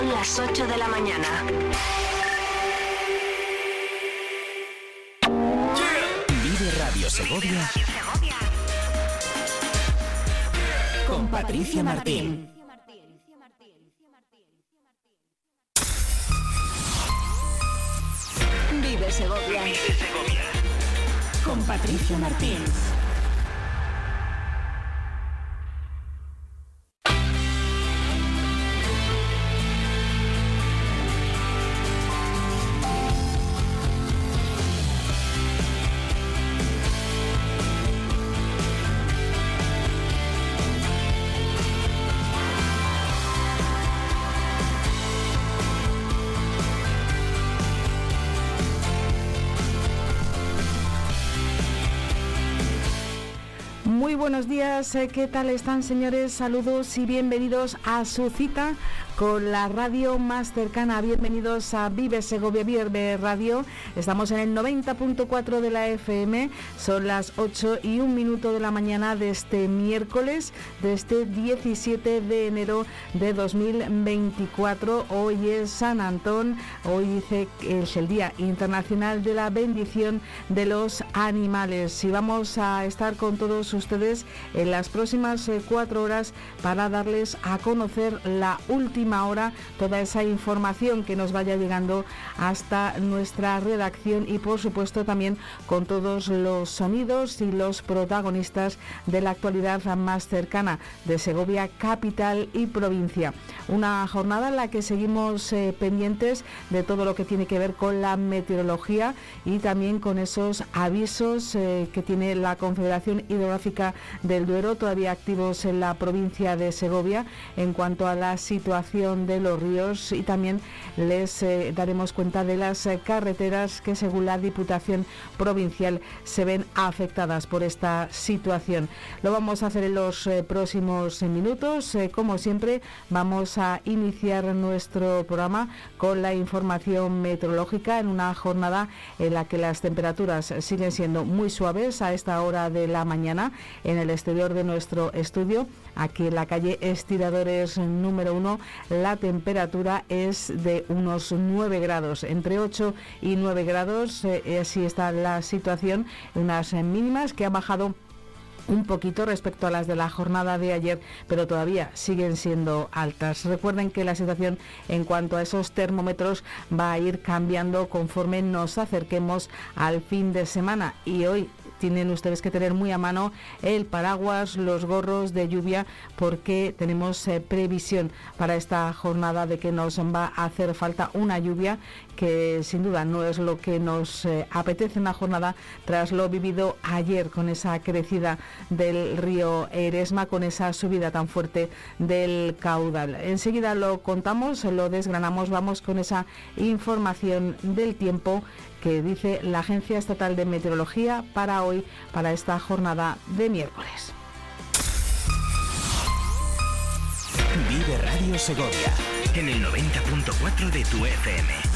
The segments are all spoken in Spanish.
Son las 8 de la mañana. Vive Radio Segovia con Patricia Martín. Vive Segovia. Con Patricia Martín. Eh, ¿qué tal están señores? Saludos y bienvenidos a su cita con la radio más cercana. Bienvenidos a Vive Segovia Vive Radio. Estamos en el 90.4 de la FM. Son las 8 y un minuto de la mañana de este miércoles, de este 17 de enero de 2024. Hoy es San Antón. Hoy dice es el Día Internacional de la Bendición de los Animales. Y vamos a estar con todos ustedes en las próximas eh, cuatro horas para darles a conocer la última hora toda esa información que nos vaya llegando hasta nuestra redacción y por supuesto también con todos los sonidos y los protagonistas de la actualidad más cercana de Segovia capital y provincia. Una jornada en la que seguimos eh, pendientes de todo lo que tiene que ver con la meteorología y también con esos avisos eh, que tiene la Confederación Hidrográfica del Duero todavía activos en la provincia de Segovia en cuanto a la situación de los ríos y también les eh, daremos cuenta de las eh, carreteras que según la Diputación Provincial se ven afectadas por esta situación. Lo vamos a hacer en los eh, próximos minutos. como siempre, vamos a iniciar nuestro programa con la información meteorológica en una jornada en la que las temperaturas siguen siendo muy suaves a esta hora de la mañana en el exterior de nuestro estudio. Aquí en la calle Estiradores número 1 la temperatura es de unos 9 grados, entre 8 y 9 grados, eh, así está la situación, unas mínimas que ha bajado un poquito respecto a las de la jornada de ayer, pero todavía siguen siendo altas. Recuerden que la situación en cuanto a esos termómetros va a ir cambiando conforme nos acerquemos al fin de semana y hoy tienen ustedes que tener muy a mano el paraguas, los gorros de lluvia, porque tenemos eh, previsión para esta jornada de que nos va a hacer falta una lluvia que sin duda no es lo que nos eh, apetece en la jornada tras lo vivido ayer con esa crecida del río Eresma, con esa subida tan fuerte del caudal. Enseguida lo contamos, lo desgranamos, vamos con esa información del tiempo que dice la Agencia Estatal de Meteorología para hoy, para esta jornada de miércoles. Vive Radio Segovia en el 90.4 de tu FM.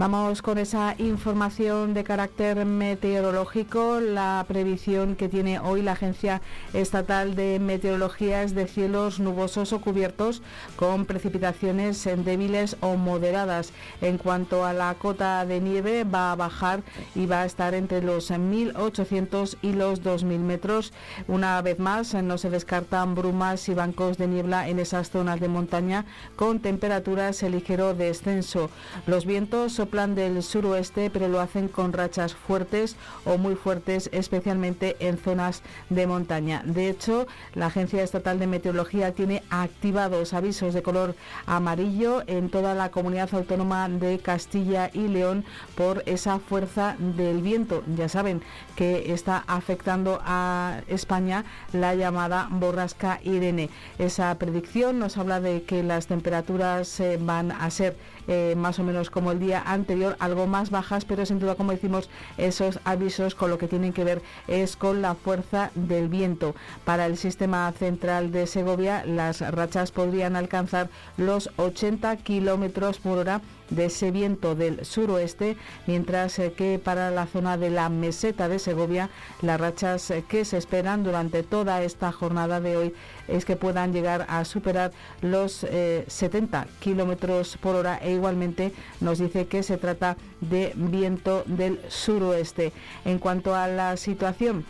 Vamos con esa información de carácter meteorológico. La previsión que tiene hoy la Agencia Estatal de Meteorología es de cielos nubosos o cubiertos con precipitaciones débiles o moderadas. En cuanto a la cota de nieve, va a bajar y va a estar entre los 1.800 y los 2.000 metros. Una vez más, no se descartan brumas y bancos de niebla en esas zonas de montaña con temperaturas en ligero descenso. Los vientos plan del suroeste, pero lo hacen con rachas fuertes o muy fuertes, especialmente en zonas de montaña. De hecho, la Agencia Estatal de Meteorología tiene activados avisos de color amarillo en toda la comunidad autónoma de Castilla y León por esa fuerza del viento. Ya saben que está afectando a España la llamada borrasca Irene. Esa predicción nos habla de que las temperaturas eh, van a ser eh, más o menos como el día anterior, algo más bajas, pero sin duda, como decimos, esos avisos con lo que tienen que ver es con la fuerza del viento. Para el sistema central de Segovia, las rachas podrían alcanzar los 80 kilómetros por hora de ese viento del suroeste, mientras eh, que para la zona de la meseta de Segovia, las rachas eh, que se esperan durante toda esta jornada de hoy es que puedan llegar a superar los 70 eh, kilómetros por hora e igualmente nos dice que se trata de viento del suroeste. En cuanto a la situación,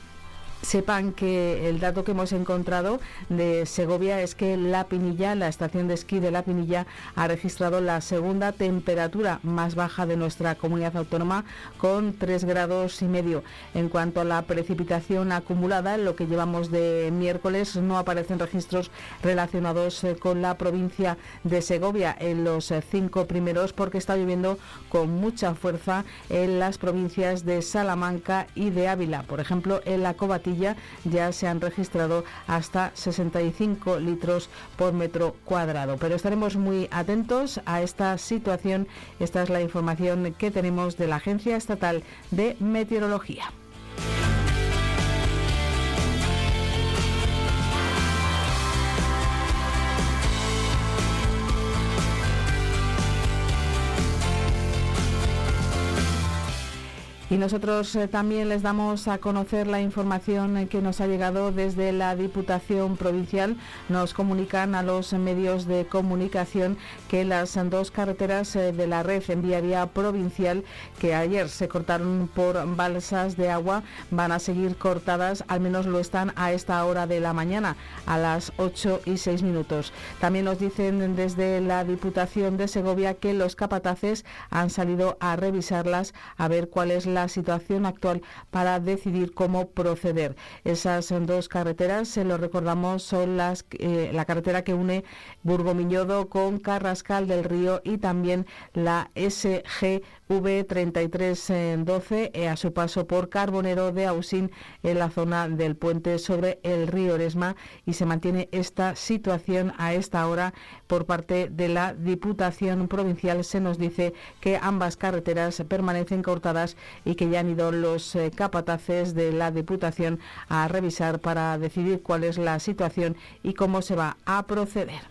Sepan que el dato que hemos encontrado de Segovia es que La Pinilla, la estación de esquí de La Pinilla, ha registrado la segunda temperatura más baja de nuestra comunidad autónoma con 3 grados y medio. En cuanto a la precipitación acumulada, lo que llevamos de miércoles no aparecen registros relacionados eh, con la provincia de Segovia en los eh, cinco primeros porque está lloviendo con mucha fuerza en las provincias de Salamanca y de Ávila. Por ejemplo, en la Cobatilla ya se han registrado hasta 65 litros por metro cuadrado. Pero estaremos muy atentos a esta situación. Esta es la información que tenemos de la Agencia Estatal de Meteorología. Y nosotros eh, también les damos a conocer la información que nos ha llegado desde la Diputación Provincial. Nos comunican a los medios de comunicación que las dos carreteras eh, de la red en vía vía provincial que ayer se cortaron por balsas de agua van a seguir cortadas, al menos lo están a esta hora de la mañana, a las 8 y 6 minutos. También nos dicen desde la Diputación de Segovia que los capataces han salido a revisarlas a ver cuál es la la situación actual para decidir cómo proceder. Esas dos carreteras, se lo recordamos, son las, eh, la carretera que une Burgomiñodo con Carrascal del Río y también la SG V3312 eh, a su paso por Carbonero de Ausín en la zona del puente sobre el río Oresma y se mantiene esta situación a esta hora por parte de la Diputación Provincial. Se nos dice que ambas carreteras permanecen cortadas y que ya han ido los eh, capataces de la Diputación a revisar para decidir cuál es la situación y cómo se va a proceder.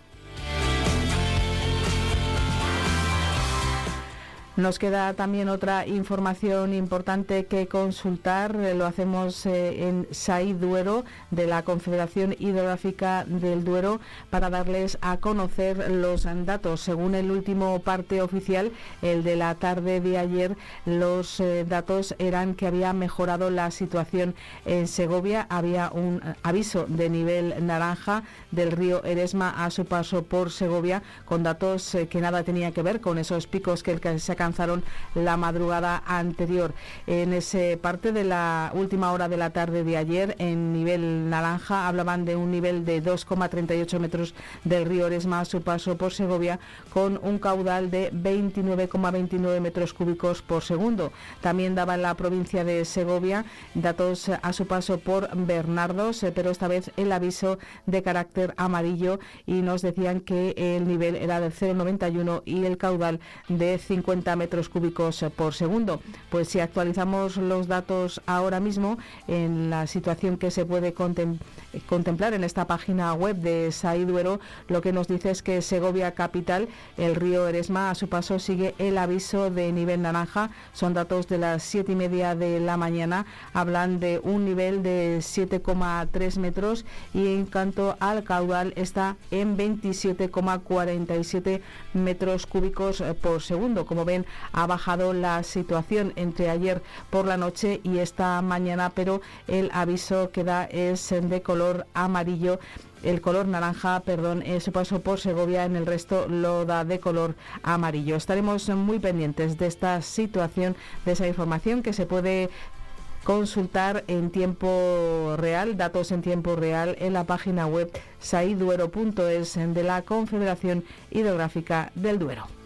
Nos queda también otra información importante que consultar. Lo hacemos eh, en SAI Duero de la Confederación Hidrográfica del Duero para darles a conocer los datos. Según el último parte oficial, el de la tarde de ayer, los eh, datos eran que había mejorado la situación en Segovia. Había un eh, aviso de nivel naranja del río Eresma a su paso por Segovia con datos que nada tenía que ver con esos picos que se alcanzaron la madrugada anterior. En ese parte de la última hora de la tarde de ayer, en nivel naranja, hablaban de un nivel de 2,38 metros del río Oresma a su paso por Segovia, con un caudal de 29,29 metros cúbicos por segundo. También daba en la provincia de Segovia datos a su paso por Bernardos, eh, pero esta vez el aviso de carácter amarillo y nos decían que el nivel era de 0,91 y el caudal de 50 metros cúbicos por segundo. Pues si actualizamos los datos ahora mismo en la situación que se puede contemplar en esta página web de Saiduero, lo que nos dice es que Segovia capital, el río Eresma, a su paso sigue el aviso de nivel naranja. Son datos de las siete y media de la mañana. Hablan de un nivel de 7,3 metros y en cuanto al caudal está en 27,47 metros cúbicos por segundo. Como ven, ha bajado la situación entre ayer por la noche y esta mañana, pero el aviso que da es de color amarillo el color naranja, perdón, su paso por Segovia, en el resto lo da de color amarillo. Estaremos muy pendientes de esta situación, de esa información que se puede consultar en tiempo real, datos en tiempo real en la página web saiduero.es de la Confederación Hidrográfica del Duero.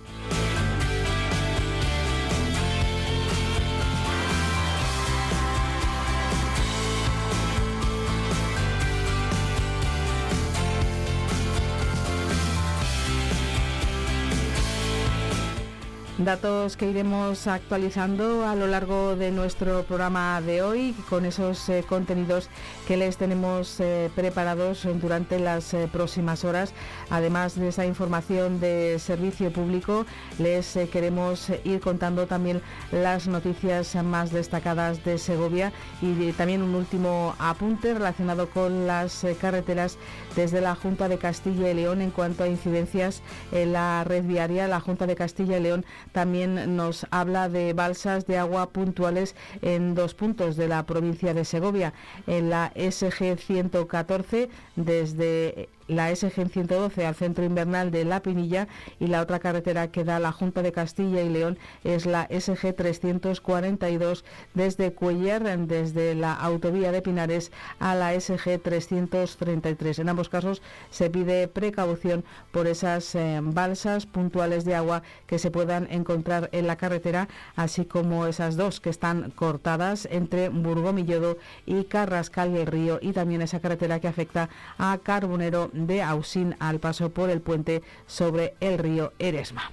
Datos que iremos actualizando a lo largo de nuestro programa de hoy con esos eh, contenidos que les tenemos eh, preparados durante las eh, próximas horas. Además de esa información de servicio público, les queremos ir contando también las noticias más destacadas de Segovia y también un último apunte relacionado con las carreteras desde la Junta de Castilla y León en cuanto a incidencias en la red viaria. La Junta de Castilla y León también nos habla de balsas de agua puntuales en dos puntos de la provincia de Segovia, en la SG 114 desde la SG 112 al centro invernal de La Pinilla y la otra carretera que da la Junta de Castilla y León es la SG 342 desde Cuellar, desde la autovía de Pinares a la SG 333. En ambos casos se pide precaución por esas eh, balsas puntuales de agua que se puedan encontrar en la carretera, así como esas dos que están cortadas entre Burgomillodo y Carrascal y el Río y también esa carretera que afecta a Carbonero de Ausín al paso por el puente sobre el río Eresma.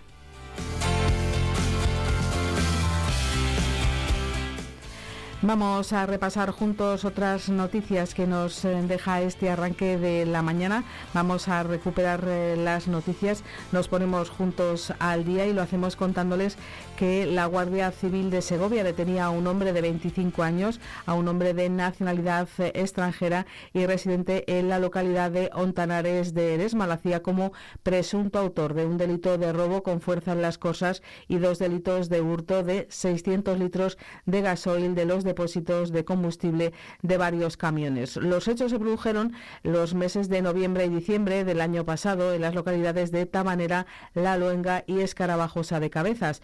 Vamos a repasar juntos otras noticias que nos eh, deja este arranque de la mañana. Vamos a recuperar eh, las noticias. Nos ponemos juntos al día y lo hacemos contándoles que la Guardia Civil de Segovia detenía a un hombre de 25 años, a un hombre de nacionalidad eh, extranjera y residente en la localidad de Ontanares de Eresma. Lo hacía como presunto autor de un delito de robo con fuerza en las cosas y dos delitos de hurto de 600 litros de gasoil de los depósitos de combustible de varios camiones. Los hechos se produjeron los meses de noviembre y diciembre del año pasado en las localidades de Tabanera, La Luenga y Escarabajosa de Cabezas,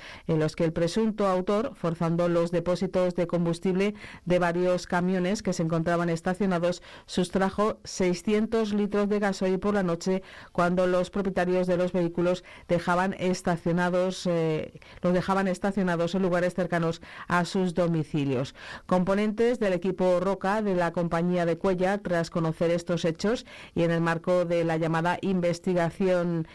que el presunto autor, forzando los depósitos de combustible de varios camiones que se encontraban estacionados, sustrajo 600 litros de gasoil por la noche cuando los propietarios de los vehículos dejaban estacionados, eh, los dejaban estacionados en lugares cercanos a sus domicilios. Componentes del equipo Roca de la compañía de Cuella, tras conocer estos hechos y en el marco de la llamada investigación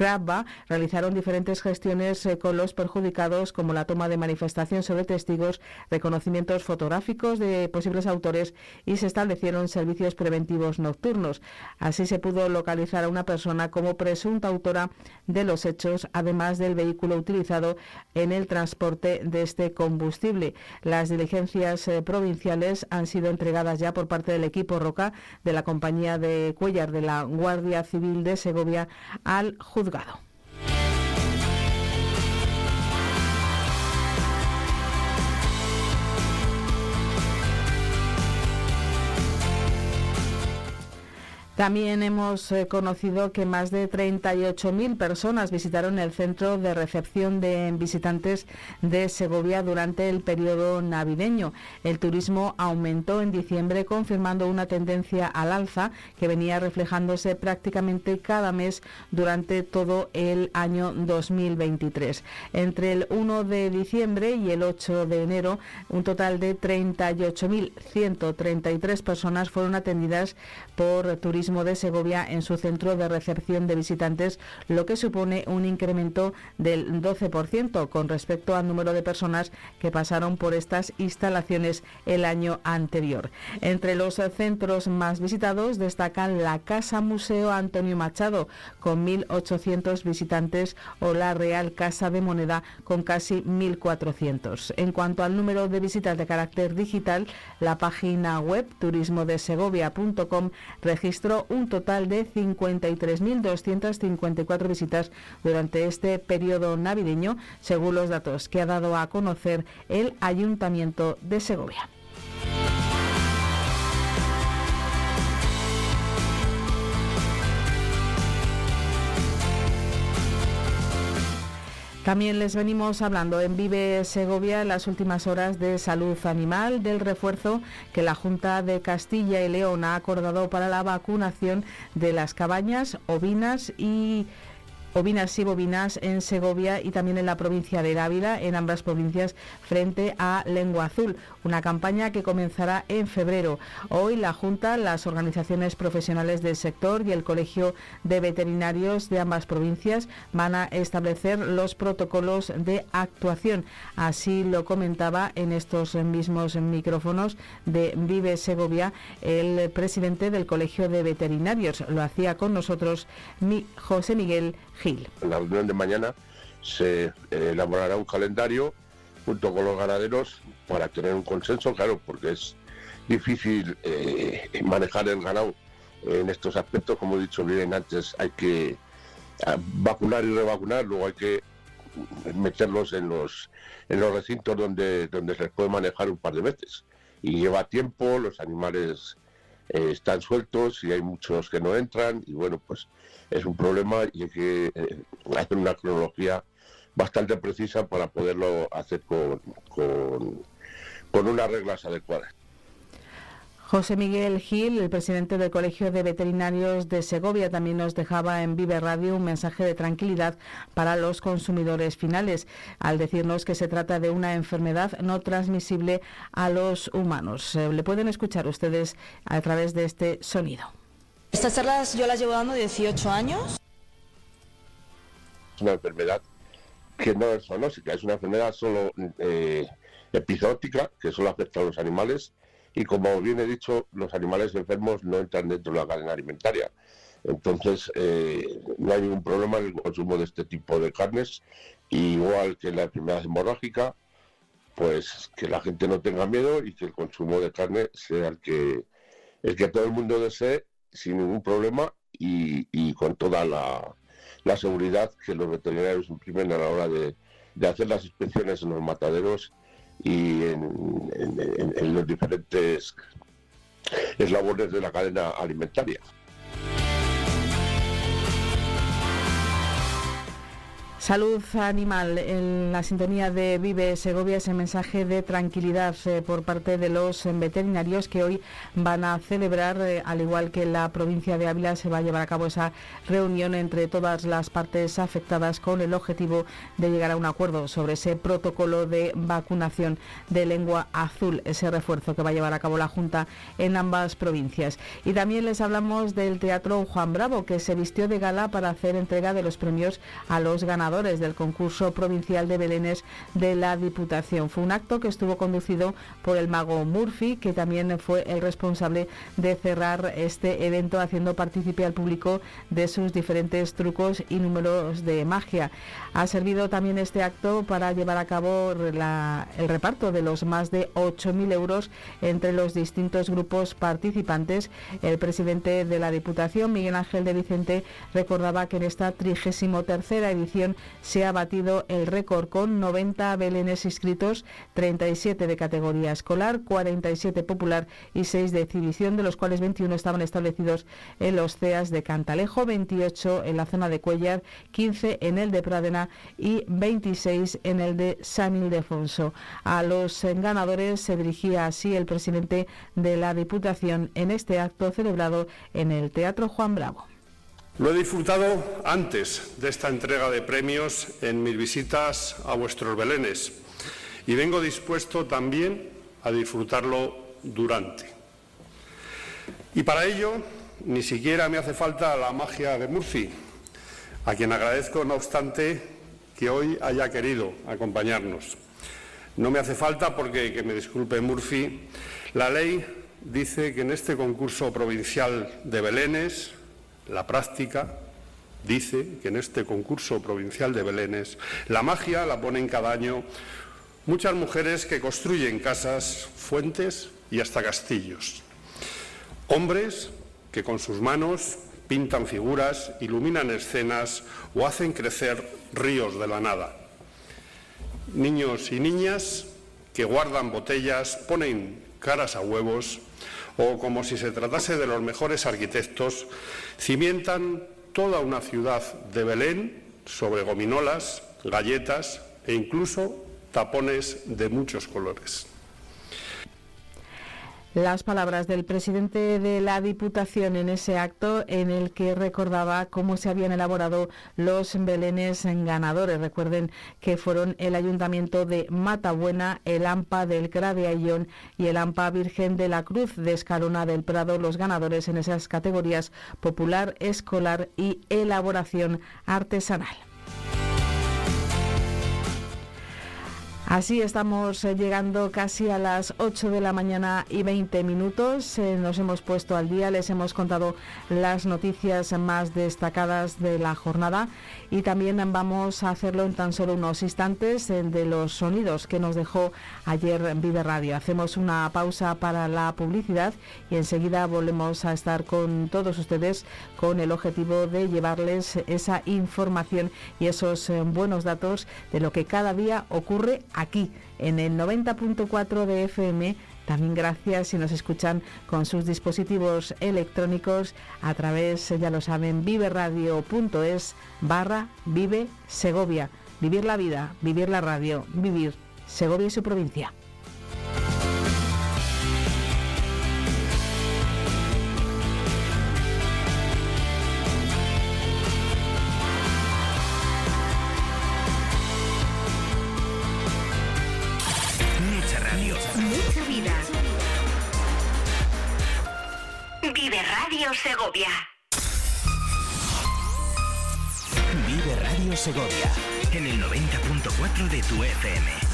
CRABA realizaron diferentes gestiones eh, con los perjudicados, como la toma de manifestación sobre testigos, reconocimientos fotográficos de posibles autores y se establecieron servicios preventivos nocturnos. Así se pudo localizar a una persona como presunta autora de los hechos, además del vehículo utilizado en el transporte de este combustible. Las diligencias eh, provinciales han sido entregadas ya por parte del equipo Roca de la compañía de Cuellar de la Guardia Civil de Segovia al juzgado juzgado. También hemos eh, conocido que más de 38.000 personas visitaron el centro de recepción de visitantes de Segovia durante el periodo navideño. El turismo aumentó en diciembre, confirmando una tendencia al alza que venía reflejándose prácticamente cada mes durante todo el año 2023. Entre el 1 de diciembre y el 8 de enero, un total de 38.133 personas fueron atendidas por turismo de Segovia en su centro de recepción de visitantes, lo que supone un incremento del 12% con respecto al número de personas que pasaron por estas instalaciones el año anterior. Entre los centros más visitados destacan la Casa Museo Antonio Machado con 1.800 visitantes o la Real Casa de Moneda con casi 1.400. En cuanto al número de visitas de carácter digital, la página web turismodesegovia.com registró un total de 53.254 visitas durante este periodo navideño, según los datos que ha dado a conocer el Ayuntamiento de Segovia. También les venimos hablando en Vive Segovia en las últimas horas de salud animal, del refuerzo que la Junta de Castilla y León ha acordado para la vacunación de las cabañas, ovinas y ovinas y bovinas en Segovia y también en la provincia de Ávila, en ambas provincias, frente a Lengua Azul, una campaña que comenzará en febrero. Hoy la Junta, las organizaciones profesionales del sector y el Colegio de Veterinarios de ambas provincias van a establecer los protocolos de actuación. Así lo comentaba en estos mismos micrófonos de Vive Segovia el presidente del Colegio de Veterinarios. Lo hacía con nosotros José Miguel En la reunión de mañana se eh, elaborará un calendario junto con los ganaderos para tener un consenso, claro, porque es difícil eh, manejar el ganado en estos aspectos, como he dicho bien antes, hay que ah, vacunar y revacunar, luego hay que meterlos en los en los recintos donde donde se les puede manejar un par de veces. Y lleva tiempo, los animales eh, están sueltos y hay muchos que no entran y bueno, pues es un problema y hay que eh, hacer una cronología bastante precisa para poderlo hacer con, con, con unas reglas adecuadas. José Miguel Gil, el presidente del Colegio de Veterinarios de Segovia, también nos dejaba en Vive Radio un mensaje de tranquilidad para los consumidores finales, al decirnos que se trata de una enfermedad no transmisible a los humanos. Eh, le pueden escuchar ustedes a través de este sonido. Estas charlas yo las llevo dando 18 años. Es una enfermedad que no es zoonósica, es una enfermedad solo eh, que solo afecta a los animales y como bien he dicho, los animales enfermos no entran dentro de la cadena alimentaria. Entonces, eh, no hay ningún problema en el consumo de este tipo de carnes, igual que la enfermedad hemorrágica, pues que la gente no tenga miedo y que el consumo de carne sea el que, el que todo el mundo desee sin ningún problema y, con toda la, seguridad que los veterinarios imprimen a la hora de, hacer las inspecciones en los mataderos y en, los diferentes eslabones de la cadena alimentaria. Salud Animal, en la sintonía de Vive Segovia, ese mensaje de tranquilidad eh, por parte de los veterinarios que hoy van a celebrar, eh, al igual que en la provincia de Ávila, se va a llevar a cabo esa reunión entre todas las partes afectadas con el objetivo de llegar a un acuerdo sobre ese protocolo de vacunación de lengua azul, ese refuerzo que va a llevar a cabo la Junta en ambas provincias. Y también les hablamos del Teatro Juan Bravo, que se vistió de gala para hacer entrega de los premios a los ganadores del concurso provincial de Belénes de la Diputación. Fue un acto que estuvo conducido por el mago Murphy, que también fue el responsable de cerrar este evento haciendo partícipe al público de sus diferentes trucos y números de magia. Ha servido también este acto para llevar a cabo el reparto de los más de 8.000 euros entre los distintos grupos participantes. El presidente de la Diputación, Miguel Ángel de Vicente, recordaba que en esta 33 edición se ha batido el récord con 90 belenes inscritos, 37 de categoría escolar, 47 popular y 6 de exhibición, de los cuales 21 estaban establecidos en los CEAS de Cantalejo, 28 en la zona de Cuellar, 15 en el de Pradena y 26 en el de San Ildefonso. A los ganadores se dirigía así el presidente de la Diputación en este acto celebrado en el Teatro Juan Bravo. Lo he disfrutado antes de esta entrega de premios en mis visitas a vuestros belenes y vengo dispuesto también a disfrutarlo durante. Y para ello ni siquiera me hace falta la magia de Murphy, a quien agradezco, no obstante, que hoy haya querido acompañarnos. No me hace falta porque, que me disculpe Murphy, la ley dice que en este concurso provincial de Belénes la práctica dice que en este concurso provincial de Belénes la magia la ponen cada año muchas mujeres que construyen casas, fuentes y hasta castillos. Hombres que con sus manos pintan figuras, iluminan escenas o hacen crecer ríos de la nada. Niños y niñas que guardan botellas, ponen caras a huevos o como si se tratase de los mejores arquitectos, cimientan toda una ciudad de Belén sobre gominolas, galletas e incluso tapones de muchos colores. Las palabras del presidente de la Diputación en ese acto en el que recordaba cómo se habían elaborado los belenes ganadores. Recuerden que fueron el Ayuntamiento de Matabuena, el AMPA del Grade Ayllón y el AMPA Virgen de la Cruz de Escalona del Prado los ganadores en esas categorías popular, escolar y elaboración artesanal. Así estamos eh, llegando casi a las 8 de la mañana y 20 minutos. Eh, nos hemos puesto al día, les hemos contado las noticias más destacadas de la jornada y también vamos a hacerlo en tan solo unos instantes de los sonidos que nos dejó ayer Vive Radio. Hacemos una pausa para la publicidad y enseguida volvemos a estar con todos ustedes con el objetivo de llevarles esa información y esos eh, buenos datos de lo que cada día ocurre aquí en el 90.4 de FM también gracias si nos escuchan con sus dispositivos electrónicos a través, ya lo saben, viveradio.es barra Vive Segovia. Vivir la vida, vivir la radio, vivir Segovia y su provincia. Segovia. Vive Radio Segovia en el 90.4 de tu FM.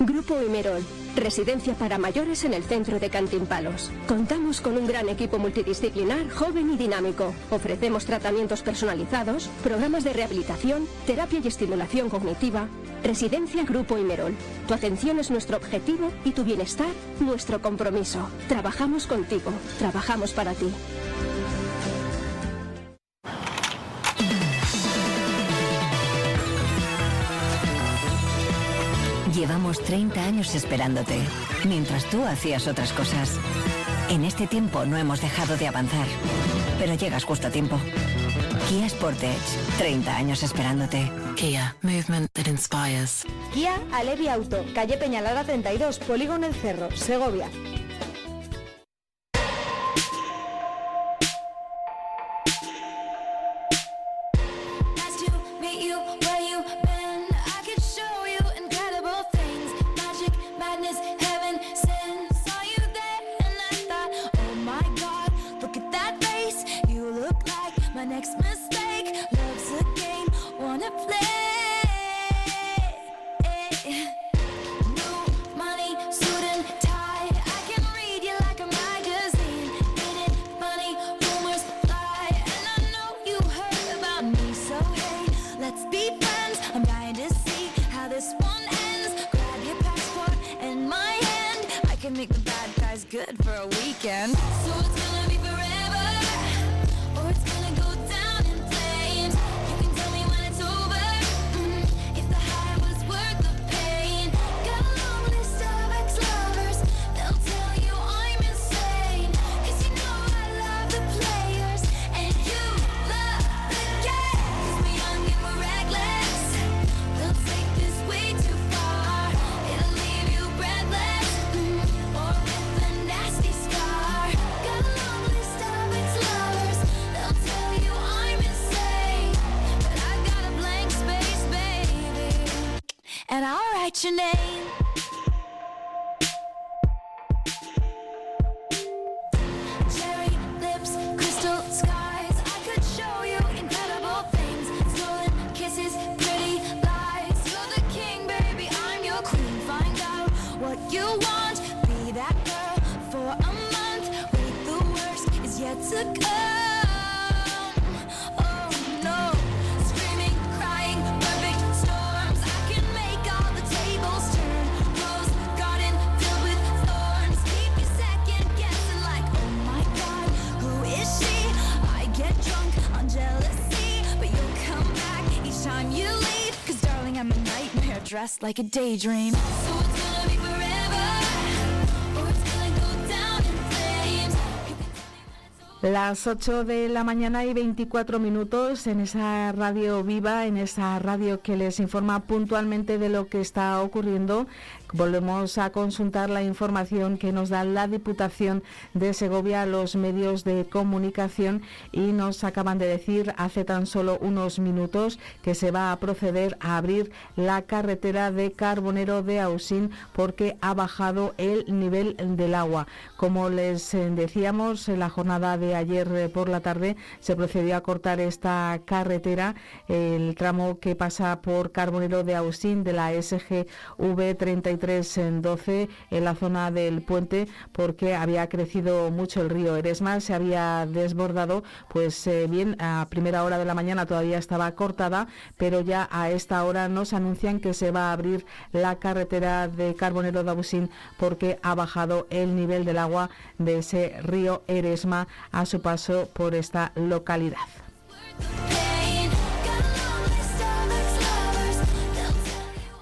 Grupo Imerol, residencia para mayores en el centro de Cantimpalos. Contamos con un gran equipo multidisciplinar, joven y dinámico. Ofrecemos tratamientos personalizados, programas de rehabilitación, terapia y estimulación cognitiva, Residencia Grupo Imerol. Tu atención es nuestro objetivo y tu bienestar nuestro compromiso. Trabajamos contigo, trabajamos para ti. Llevamos 30 años esperándote, mientras tú hacías otras cosas. En este tiempo no hemos dejado de avanzar, pero llegas justo a tiempo. Kia Sportage, 30 años esperándote. Kia, movement that inspires. Kia Alevi Auto, calle Peñalada 32, Polígono El Cerro, Segovia. Xmas. Like a daydream. Las 8 de la mañana y 24 minutos en esa radio viva, en esa radio que les informa puntualmente de lo que está ocurriendo Volvemos a consultar la información que nos da la Diputación de Segovia a los medios de comunicación y nos acaban de decir hace tan solo unos minutos que se va a proceder a abrir la carretera de Carbonero de Ausín porque ha bajado el nivel del agua. Como les eh, decíamos, en la jornada de ayer eh, por la tarde se procedió a cortar esta carretera, el tramo que pasa por Carbonero de Ausín de la SGV 33 en 12 en la zona del puente porque había crecido mucho el río Eresma, se había desbordado, pues eh, bien, a primera hora de la mañana todavía estaba cortada, pero ya a esta hora nos anuncian que se va a abrir la carretera de Carbonero de Abusín porque ha bajado el nivel del agua de ese río Eresma a su paso por esta localidad.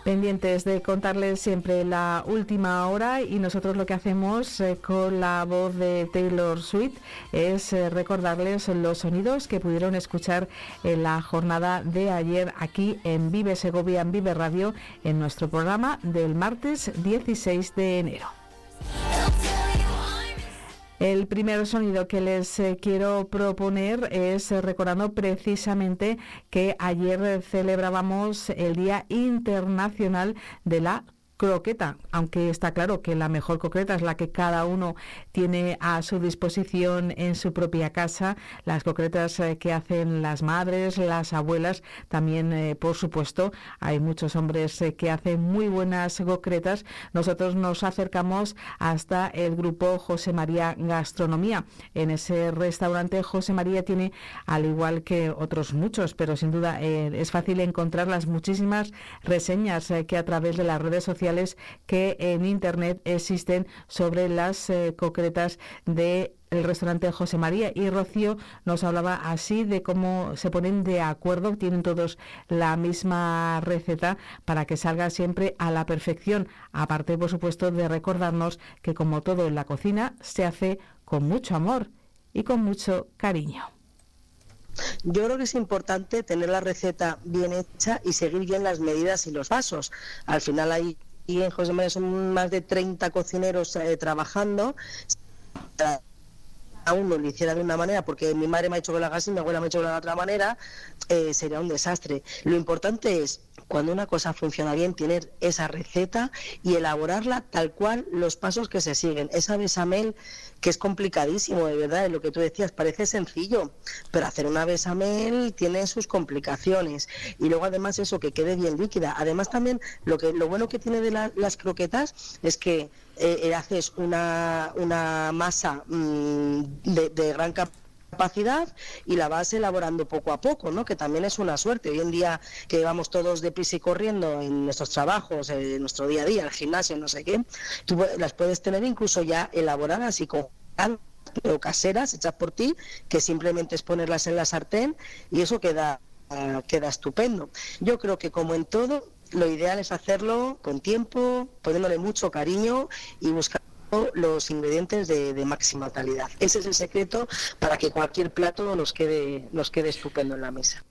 Pendientes de contarles siempre la última hora y nosotros lo que hacemos eh, con la voz de Taylor Swift es eh, recordarles los sonidos que pudieron escuchar en la jornada de ayer aquí en Vive Segovia, en Vive Radio, en nuestro programa del martes 16 de enero. El primer sonido que les eh, quiero proponer es eh, recordando precisamente que ayer celebrábamos el Día Internacional de la croqueta, aunque está claro que la mejor croqueta es la que cada uno tiene a su disposición en su propia casa, las croquetas eh, que hacen las madres, las abuelas, también eh, por supuesto hay muchos hombres eh, que hacen muy buenas croquetas. Nosotros nos acercamos hasta el grupo José María Gastronomía. En ese restaurante José María tiene, al igual que otros muchos, pero sin duda es fácil encontrar las muchísimas reseñas que a través de las redes sociales que en Internet existen sobre las eh, concretas de el restaurante José María y Rocío nos hablaba así de cómo se ponen de acuerdo, tienen todos la misma receta para que salga siempre a la perfección, aparte por supuesto de recordarnos que como todo en la cocina se hace con mucho amor y con mucho cariño. Yo creo que es importante tener la receta bien hecha y seguir bien las medidas y los pasos. Al final hay y en José María son más de 30 cocineros eh, trabajando. A uno lo hiciera de una manera, porque mi madre me ha hecho con la gas y mi abuela me ha hecho de la otra manera, eh, sería un desastre. Lo importante es cuando una cosa funciona bien, tener esa receta y elaborarla tal cual los pasos que se siguen. Esa besamel que es complicadísimo, de verdad, lo que tú decías, parece sencillo, pero hacer una besamel tiene sus complicaciones. Y luego además eso, que quede bien líquida. Además también lo, que, lo bueno que tiene de las croquetas es que eh, haces una, una masa mm, de, de gran capacidad y la vas elaborando poco a poco, ¿no? Que también es una suerte. Hoy en día que vamos todos deprisa y corriendo en nuestros trabajos, en nuestro día a día, el gimnasio, no sé qué, tú las puedes tener incluso ya elaboradas y con o caseras hechas por ti, que simplemente es ponerlas en la sartén y eso queda queda estupendo. Yo creo que como en todo, lo ideal es hacerlo con tiempo, poniéndole mucho cariño y buscar los ingredientes de, máxima calidad. Ese es el secreto para que cualquier plato nos quede, nos quede estupendo en la mesa.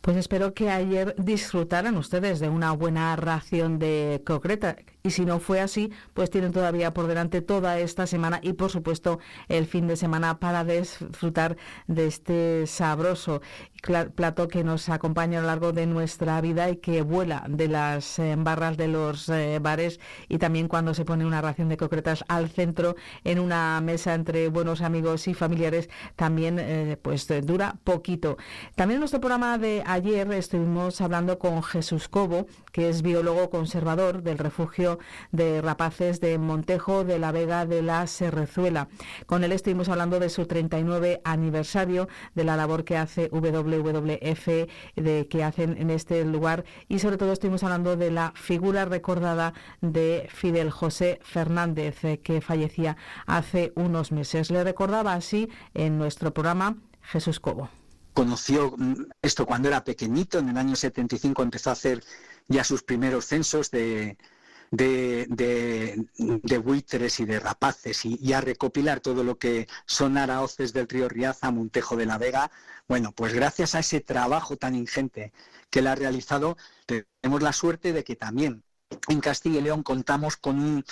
Pues espero que ayer disfrutaran ustedes de una buena ración de concreta y si no fue así, pues tienen todavía por delante toda esta semana y por supuesto el fin de semana para disfrutar de este sabroso plato que nos acompaña a lo largo de nuestra vida y que vuela de las eh, barras de los eh, bares y también cuando se pone una ración de concretas al centro en una mesa entre buenos amigos y familiares también eh, pues dura poquito. También en nuestro programa de ayer estuvimos hablando con Jesús Cobo, que es biólogo conservador del refugio de rapaces de Montejo de la Vega de la Serrezuela. Con él estuvimos hablando de su 39 aniversario, de la labor que hace WWF, de que hacen en este lugar y sobre todo estuvimos hablando de la figura recordada de Fidel José Fernández, eh, que fallecía hace unos meses. Le recordaba así en nuestro programa Jesús Cobo conoció mm, esto cuando era pequeñito, en el año 75 empezó a hacer ya sus primeros censos de, de, buitres y de rapaces y, a recopilar todo lo que son araoces del río Riaza, Montejo de la Vega. Bueno, pues gracias a ese trabajo tan ingente que él ha realizado, tenemos la suerte de que también en Castilla y León contamos con un,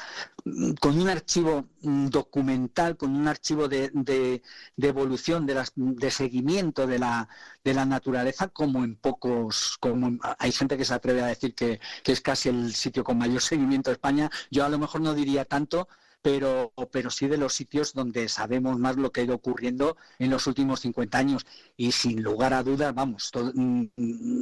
con un archivo documental, con un archivo de, evolución, de, de seguimiento de la, de la naturaleza, como en pocos, como hay gente que se atreve a decir que, que es casi el sitio con mayor seguimiento de España. Yo a lo mejor no diría tanto, pero, pero sí de los sitios donde sabemos más lo que ha ido ocurriendo en los últimos 50 años. Y sin lugar a dudas, vamos, mm,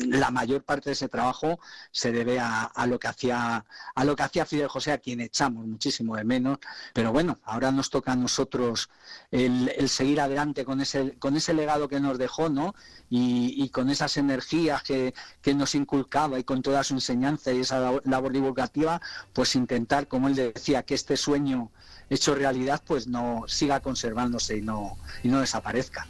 la mayor parte de ese trabajo se debe a, lo que hacía a lo que hacía Fidel José, a quien echamos muchísimo de menos. Pero bueno, ahora nos toca a nosotros el, seguir adelante con ese, con ese legado que nos dejó, ¿no? Y, con esas energías que, que nos inculcaba y con toda su enseñanza y esa labor divulgativa, pues intentar, como él decía, que este sueño hecho realidad, pues no siga conservándose y no, y no desaparezca.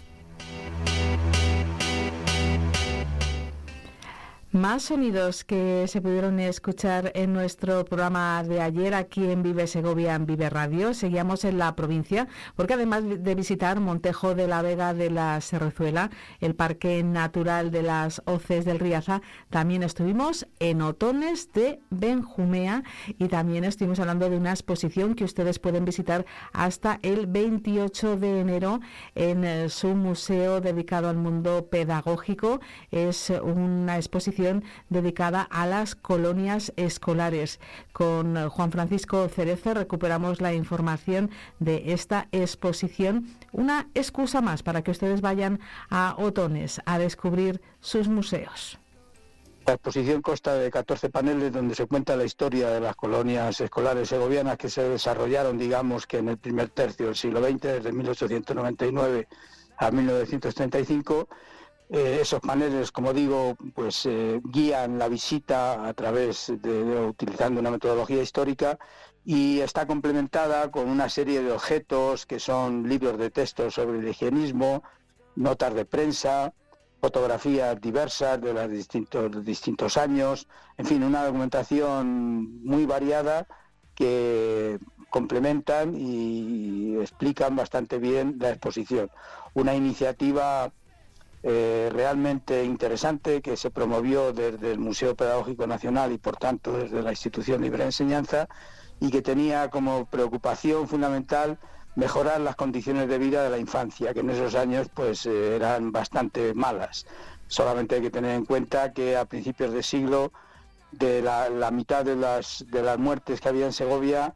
Más sonidos que se pudieron escuchar en nuestro programa de ayer aquí en Vive Segovia, en Vive Radio. Seguíamos en la provincia porque además de visitar Montejo de la Vega de la Serrezuela, el Parque Natural de las Hoces del Riaza, también estuvimos en Otones de Benjumea y también estuvimos hablando de una exposición que ustedes pueden visitar hasta el 28 de enero en eh, su museo dedicado al mundo pedagógico. Es una exposición dedicada a las colonias escolares. Con Juan Francisco Cerezo recuperamos la información de esta exposición, una excusa más para que ustedes vayan a Otones a descubrir sus museos. La exposición consta de 14 paneles donde se cuenta la historia de las colonias escolares segovianas que se desarrollaron, digamos, que en el primer tercio del siglo XX, desde 1899 a 1935 eh, esos paneles, como digo, pues eh, guían la visita a través de, utilizando una metodología histórica y está complementada con una serie de objetos que son libros de texto sobre el higienismo, notas de prensa, fotografías diversas de los distintos, distintos años, en fin, una documentación muy variada que complementan y explican bastante bien la exposición. Una iniciativa eh, realmente interesante que se promovió desde el Museo Pedagógico Nacional y por tanto desde la institución Libre de Enseñanza y que tenía como preocupación fundamental mejorar las condiciones de vida de la infancia, que en esos años pues eh, eran bastante malas. Solamente hay que tener en cuenta que a principios de siglo de la, mitad de las, de las muertes que había en Segovia,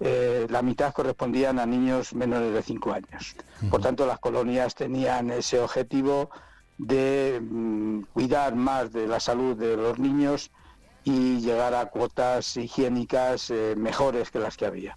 eh, la mitad correspondían a niños menores de 5 años. Por tanto, las colonias tenían ese objetivo de mm, cuidar más de la salud de los niños y llegar a cuotas higiénicas eh, mejores que las que había.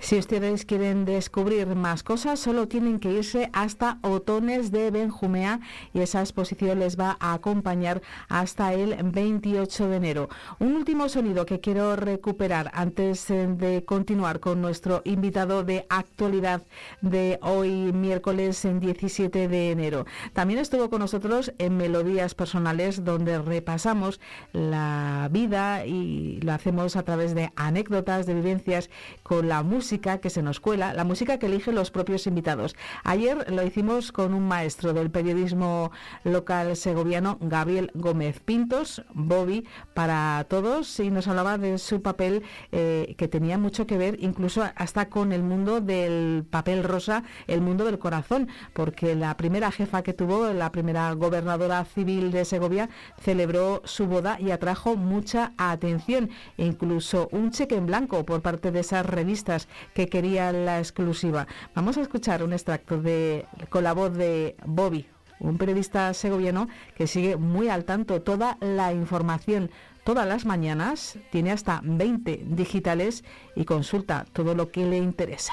Si ustedes quieren descubrir más cosas, solo tienen que irse hasta Otones de Benjumea y esa exposición les va a acompañar hasta el 28 de enero. Un último sonido que quiero recuperar antes eh, de continuar con nuestro invitado de actualidad de hoy miércoles en 17 de enero. También estuvo con nosotros en Melodías Personales donde repasamos la vida y lo hacemos a través de anécdotas, de vivencias con la música que se nos cuela, la música que eligen los propios invitados. Ayer lo hicimos con un maestro del periodismo local segoviano, Gabriel Gómez Pintos, Bobby, para todos, y nos hablaba de su papel eh, que tenía mucho que ver incluso hasta con el mundo del papel rosa, el mundo del corazón, porque la primera jefa que tuvo, la primera gobernadora civil de Segovia, celebró su boda y atrajo mucha atención, incluso un cheque en blanco por parte de esas revistas que quería la exclusiva. Vamos a escuchar un extracto de, con la voz de Bobby, un periodista segoviano que sigue muy al tanto toda la información todas las mañanas, tiene hasta 20 digitales y consulta todo lo que le interesa.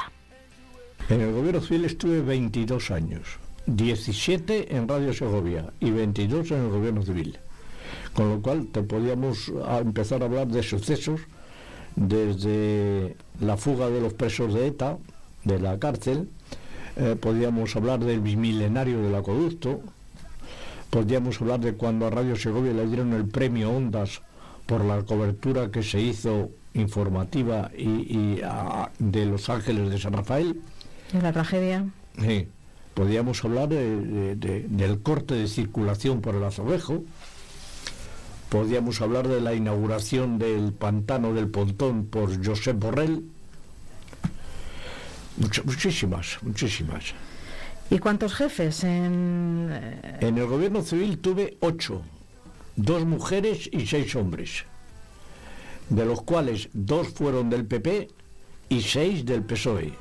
En el gobierno civil estuve 22 años, 17 en Radio Segovia y 22 en el gobierno civil. Con lo cual te podíamos empezar a hablar de sucesos desde la fuga de los presos de ETA, de la cárcel, eh, podíamos hablar del bimilenario del acueducto, podíamos hablar de cuando a Radio Segovia le dieron el premio Ondas por la cobertura que se hizo informativa y, de Los Ángeles de San Rafael. De la tragedia. Sí. Podríamos hablar del corte de circulación por el azobejo. Podríamos hablar de la inauguración del pantano del Pontón por Josep Borrell. muchísimas, muchísimas. ¿Y cuántos jefes en...? En el gobierno civil tuve ocho, dos mujeres y seis hombres, de los cuales dos fueron del PP y seis del PSOE.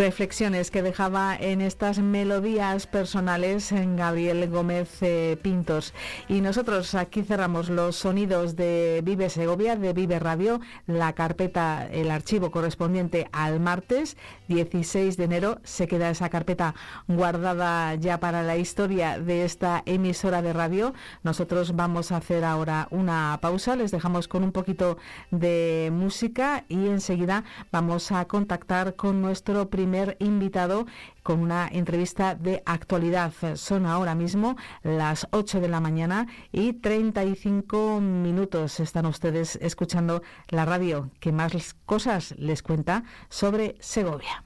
Reflexiones que dejaba en estas melodías personales en Gabriel Gómez eh, Pintos. Y nosotros aquí cerramos los sonidos de Vive Segovia, de Vive Radio, la carpeta, el archivo correspondiente al martes 16 de enero. Se queda esa carpeta guardada ya para la historia de esta emisora de radio. Nosotros vamos a hacer ahora una pausa, les dejamos con un poquito de música y enseguida vamos a contactar con nuestro primer invitado con una entrevista de actualidad. Son ahora mismo las 8 de la mañana y 35 minutos. Están ustedes escuchando la radio que más cosas les cuenta sobre Segovia.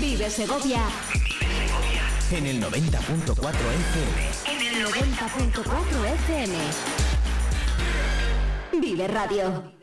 Vive Segovia. En el 90.4 FM. En el 90.4 FM. Vive Radio.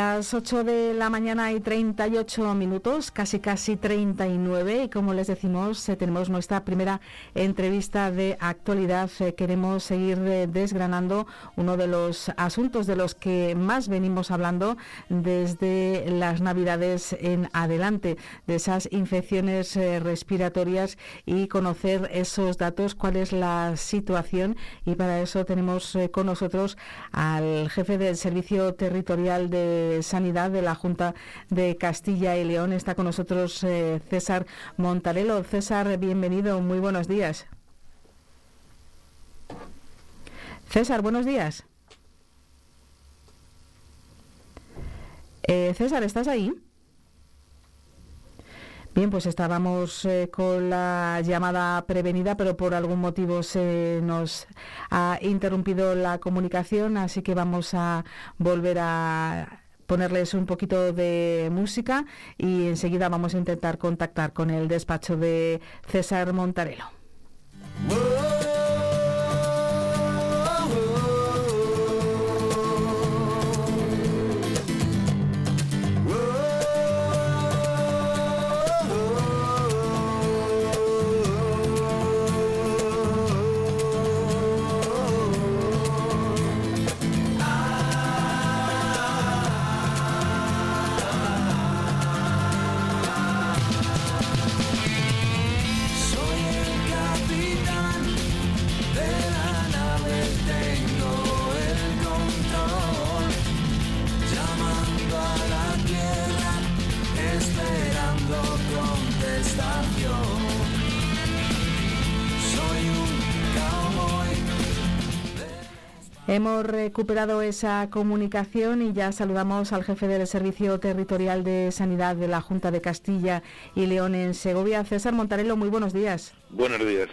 Las 8 de la mañana y 38 minutos, casi casi 39 y como les decimos eh, tenemos nuestra primera entrevista de actualidad. Eh, queremos seguir eh, desgranando uno de los asuntos de los que más venimos hablando desde las navidades en adelante, de esas infecciones respiratorias y conocer esos datos, cuál es la situación y para eso tenemos con nosotros al jefe del Servicio Territorial de Sanidad de la Junta de Castilla y León. Está con nosotros eh, César Montarelo. César, bienvenido, muy buenos días. César, buenos días. Eh, César, ¿estás ahí? Bien, pues estábamos eh, con la llamada prevenida, pero por algún motivo se nos ha interrumpido la comunicación, así que vamos a volver a ponerles un poquito de música y enseguida vamos a intentar contactar con el despacho de César Montarelo. Hemos recuperado esa comunicación y ya saludamos al jefe del Servicio Territorial de Sanidad de la Junta de Castilla y León en Segovia, César Montarello. Muy buenos días. Buenos días.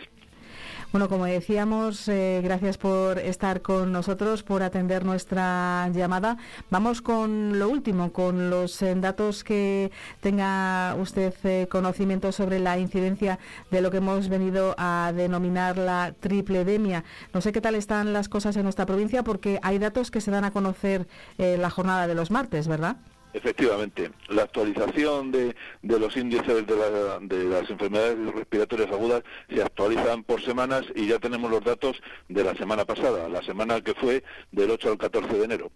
Bueno, como decíamos, eh, gracias por estar con nosotros, por atender nuestra llamada. Vamos con lo último, con los eh, datos que tenga usted eh, conocimiento sobre la incidencia de lo que hemos venido a denominar la tripledemia. No sé qué tal están las cosas en nuestra provincia porque hay datos que se dan a conocer la jornada de los martes, ¿verdad? Efectivamente, la actualización de, de los índices de, de, las enfermedades respiratorias agudas se actualizan por semanas y ya tenemos los datos de la semana pasada, la semana que fue del 8 al 14 de enero.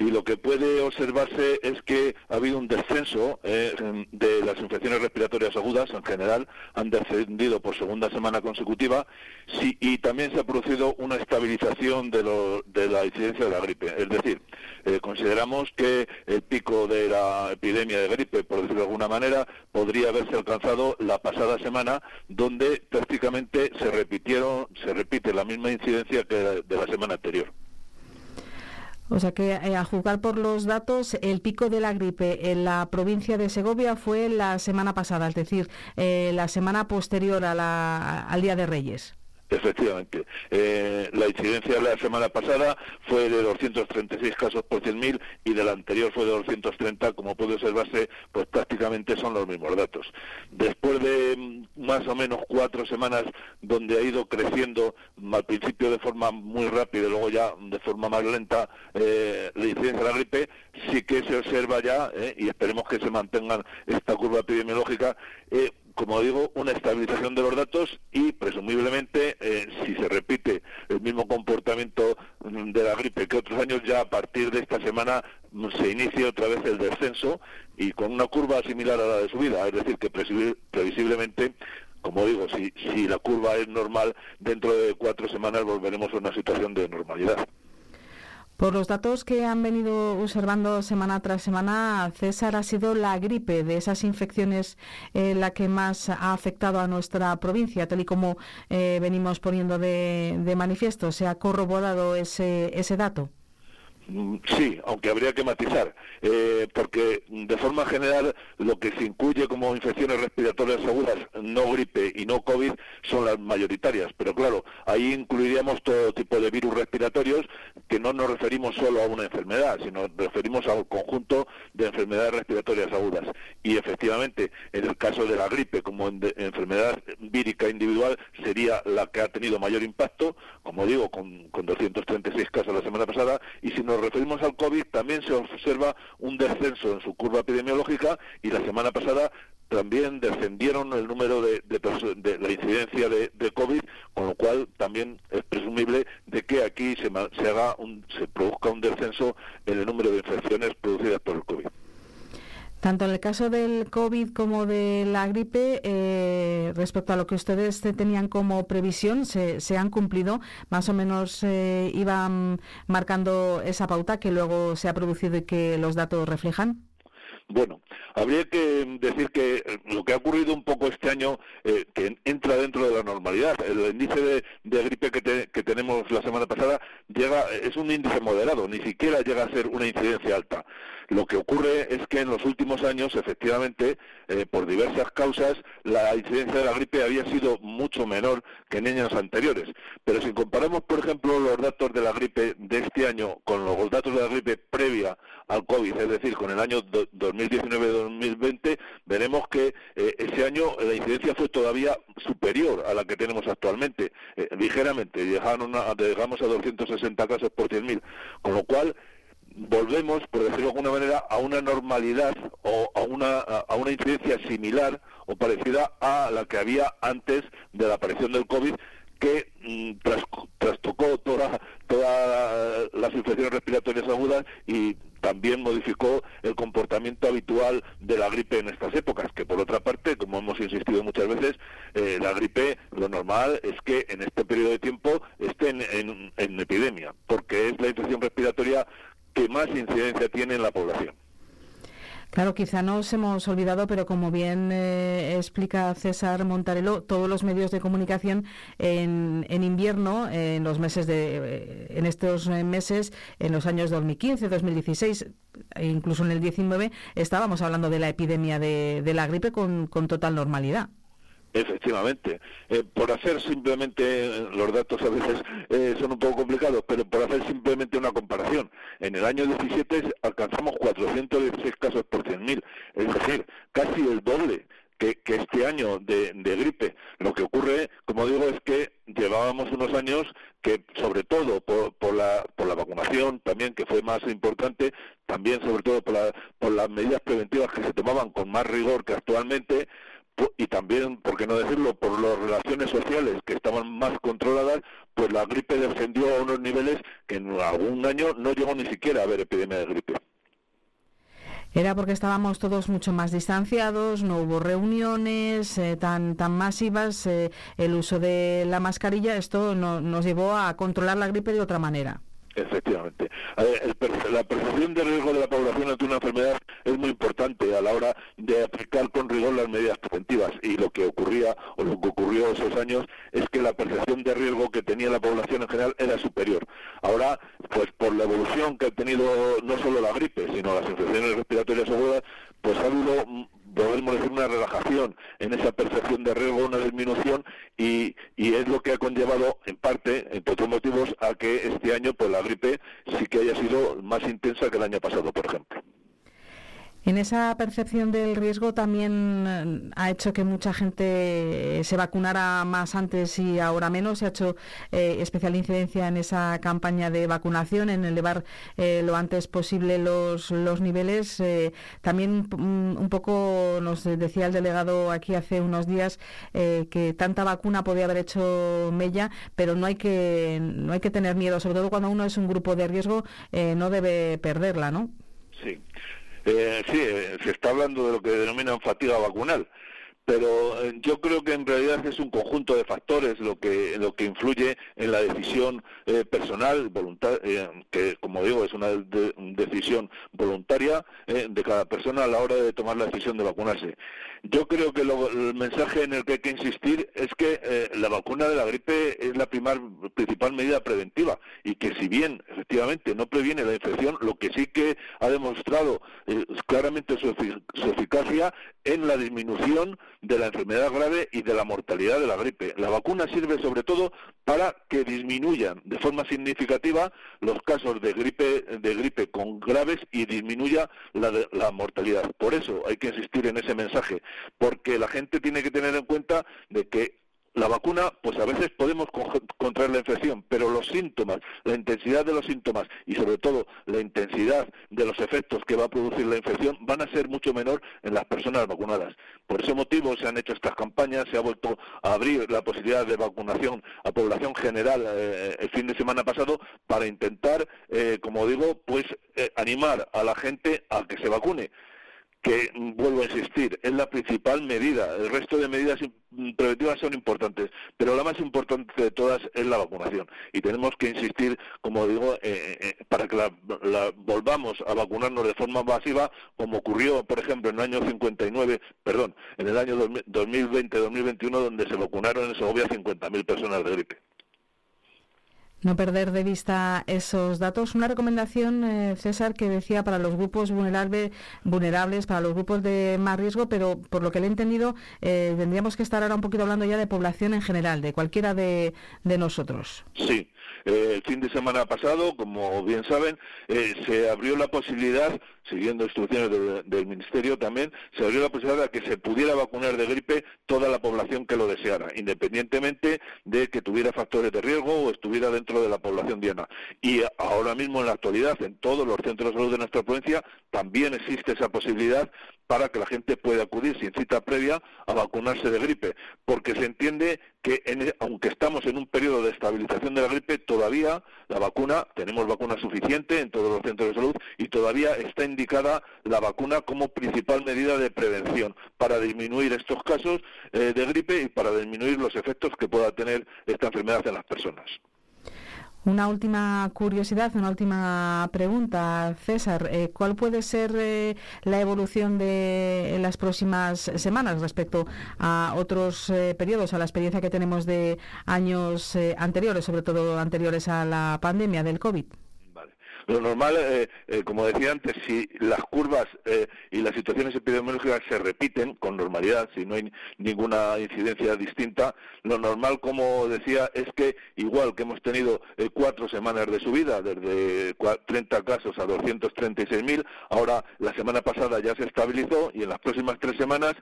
Y lo que puede observarse es que ha habido un descenso eh, de las infecciones respiratorias agudas en general, han descendido por segunda semana consecutiva sí, y también se ha producido una estabilización de, lo, de la incidencia de la gripe. Es decir, eh, consideramos que el pico de la epidemia de gripe, por decirlo de alguna manera, podría haberse alcanzado la pasada semana, donde prácticamente se repitieron, se repite la misma incidencia que de la semana anterior. O sea que eh, a juzgar por los datos, el pico de la gripe en la provincia de Segovia fue la semana pasada, es decir, eh, la semana posterior al Día de Reyes. Efectivamente. Eh, la incidencia de la semana pasada fue de 236 casos por 100.000 y de la anterior fue de 230. Como puede observarse, pues prácticamente son los mismos datos. Después de mm, más o menos cuatro semanas donde ha ido creciendo al principio de forma muy rápida y luego ya de forma más lenta eh, la incidencia de la gripe, sí que se observa ya, eh, y esperemos que se mantenga esta curva epidemiológica, como digo, una estabilización de los datos y presumiblemente, eh, si se repite el mismo comportamiento mm, de la gripe que otros años, ya a partir de esta semana mm, se inicia otra vez el descenso y con una curva similar a la de subida, es decir, que previsiblemente como digo, si, si la curva es normal, dentro de cuatro semanas volveremos a una situación de normalidad. Por los datos que han venido observando semana tras semana, César ha sido la gripe de esas infecciones eh, la que más ha afectado a nuestra provincia, tal y como eh, venimos poniendo de, de, manifiesto. ¿Se ha corroborado ese, ese dato? Mm, sí, aunque habría que matizar, eh, porque de forma general lo que se incluye como infecciones respiratorias agudas, no gripe y no COVID, son las mayoritarias. Pero claro, ahí incluiríamos todo tipo de virus respiratorios que no nos referimos solo a una enfermedad, sino referimos a un conjunto de enfermedades respiratorias agudas. Y efectivamente, en el caso de la gripe como enfermedad vírica individual, sería la que ha tenido mayor impacto, como digo, con, con 236 casos la semana pasada, y si no referimos al COVID, también se observa un descenso en su curva epidemiológica y la semana pasada también descendieron el número de, de, la incidencia de, COVID, con lo cual también es presumible de que aquí se, se haga un, se produzca un descenso en el número de infecciones producidas por el COVID. Tanto en el caso del COVID como de la gripe, eh, respecto a lo que ustedes tenían como previsión, se, han cumplido, más o menos eh, iban marcando esa pauta que luego se ha producido y que los datos reflejan. Bueno, habría que decir que lo que ha ocurrido un poco este año, eh, que entra dentro de la normalidad. El índice de, gripe que, que, tenemos la semana pasada llega es un índice moderado, ni siquiera llega a ser una incidencia alta. Lo que ocurre es que en los últimos años, efectivamente, eh, por diversas causas, la incidencia de la gripe había sido mucho menor que en años anteriores. Pero si comparamos, por ejemplo, los datos de la gripe de este año con los datos de la gripe previa al COVID, es decir, con el año 2019-2020, veremos que eh, ese año la incidencia fue todavía superior a la que tenemos actualmente, eh, ligeramente, llegamos a, llegamos a 260 casos por 100.000, con lo cual volvemos, por decirlo de alguna manera, a una normalidad o a una, a una incidencia similar o parecida a la que había antes de la aparición del COVID, que mm, trastocó todas las infecciones respiratorias agudas y también modificó el comportamiento habitual de la gripe en estas épocas, que por otra parte, como hemos insistido muchas veces, eh, la gripe lo normal es que en este periodo de tiempo esté en epidemia, porque es la infección respiratoria que más incidencia tiene en la población. Claro, quizá nos hemos olvidado, pero como bien eh, explica César Montarelo, todos los medios de comunicación en, invierno, en los meses de, eh, en estos meses, en los años 2015, 2016, e incluso en el 19, estábamos hablando de la epidemia de, de la gripe con, con total normalidad. Efectivamente. Eh, por hacer simplemente, los datos a veces eh, son un poco complicados, pero por hacer simplemente una comparación. En el año 17 alcanzamos 416 casos por 100.000, es decir, casi el doble que, este año de, gripe. Lo que ocurre, como digo, es que llevábamos unos años que, sobre todo por, por, la, por la vacunación también, que fue más importante, también sobre todo por, la, por las medidas preventivas que se tomaban con más rigor que actualmente, y también, por qué no decirlo, por las relaciones sociales que estaban más controladas, pues la gripe descendió a unos niveles que en algún año no llegó ni siquiera a haber epidemia de gripe. Era porque estábamos todos mucho más distanciados, no hubo reuniones eh, tan, tan masivas, eh, el uso de la mascarilla, esto nos llevó a controlar la gripe de otra manera. Efectivamente. la percepción de riesgo de la población ante una enfermedad es muy importante a la hora de aplicar con rigor las medidas preventivas y lo que ocurría o lo que ocurrió esos años es que la percepción de riesgo que tenía la población en general era superior. Ahora, pues por la evolución que ha tenido no solo la gripe, sino las infecciones respiratorias agudas, pues ha habido podemos decir una relajación en esa percepción de riesgo, una disminución y, y, es lo que ha conllevado en parte, entre otros motivos, a que este año pues la gripe sí que haya sido más intensa que el año pasado, por ejemplo. En esa percepción del riesgo también eh, ha hecho que mucha gente se vacunara más antes y ahora menos. Se ha hecho eh, especial incidencia en esa campaña de vacunación, en elevar eh, lo antes posible los, los niveles. también mm, un poco nos decía el delegado aquí hace unos días que tanta vacuna podía haber hecho Mella, pero no hay que no hay que tener miedo, sobre todo cuando uno es un grupo de riesgo, no debe perderla, ¿no? Sí. Eh, sí, eh, se está hablando de lo que denominan fatiga vacunal, pero eh, yo creo que en realidad es un conjunto de factores lo que lo que influye en la decisión eh, personal voluntad que como digo es una decisión voluntaria de cada persona a la hora de tomar la decisión de vacunarse. Yo creo que el mensaje en el que hay que insistir es que eh, la vacuna de la gripe es la principal medida preventiva y que si bien efectivamente no previene la infección, lo que sí que ha demostrado eh, claramente su, eficacia en la disminución de la enfermedad grave y de la mortalidad de la gripe. La vacuna sirve sobre todo para que disminuyan de forma significativa los casos de gripe, de gripe con graves y disminuya la, la mortalidad. Por eso hay que insistir en ese mensaje porque la gente tiene que tener en cuenta de que la vacuna, pues a veces podemos contraer la infección, pero los síntomas, la intensidad de los síntomas y sobre todo intensidad de los efectos que va a producir la infección van a ser mucho menor en las personas vacunadas. Por ese motivo se han hecho estas campañas, se ha vuelto a abrir la posibilidad de vacunación a población general eh, el fin de semana pasado para intentar, eh, como digo, pues eh, animar a la gente a que se vacune que vuelvo a insistir, es la principal medida. El resto de medidas preventivas son importantes, pero la más importante de todas es la vacunación. Y tenemos que insistir, como digo, eh, eh, para que la, volvamos a vacunarnos de forma masiva, como ocurrió, por ejemplo, en el año 59, perdón, en el año 2020-2021, donde se vacunaron en Segovia 50.000 personas de gripe no perder de vista esos datos. Una recomendación, eh, César, que decía para los grupos vulnerables, para los grupos de más riesgo, pero por lo que le he entendido, eh, tendríamos que estar ahora un poquito hablando ya de población en general, de cualquiera de, de nosotros. Sí, eh, el fin de semana pasado, como bien saben, se abrió la posibilidad siguiendo instrucciones del, Ministerio también, se abrió la posibilidad de que se pudiera vacunar de gripe toda la población que lo deseara, independientemente de que tuviera factores de riesgo o estuviera dentro de la población diana. Y ahora mismo, en la actualidad, en todos los centros de salud de nuestra provincia, también existe esa posibilidad para que la gente pueda acudir sin cita previa a vacunarse de gripe, porque se entiende que e, aunque estamos en un periodo de estabilización de la gripe, todavía la vacuna, tenemos vacuna suficiente en todos los centros de salud y todavía está indicada la vacuna como principal medida de prevención para disminuir estos casos eh, de gripe y para disminuir los efectos que pueda tener esta enfermedad en las personas. Una última curiosidad, una última pregunta, César. Eh, ¿Cuál puede ser eh, la evolución de las próximas semanas respecto a otros eh, periodos, a la experiencia que tenemos de años anteriores, sobre todo anteriores a la pandemia del COVID? Lo normal, eh, eh, como decía antes, si las curvas eh, y las situaciones epidemiológicas se repiten con normalidad, si no hay ninguna incidencia distinta, lo normal, como decía, es que igual que hemos tenido cuatro semanas de subida, desde 30 casos a 236.000, ahora la semana pasada ya se estabilizó y en las próximas tres semanas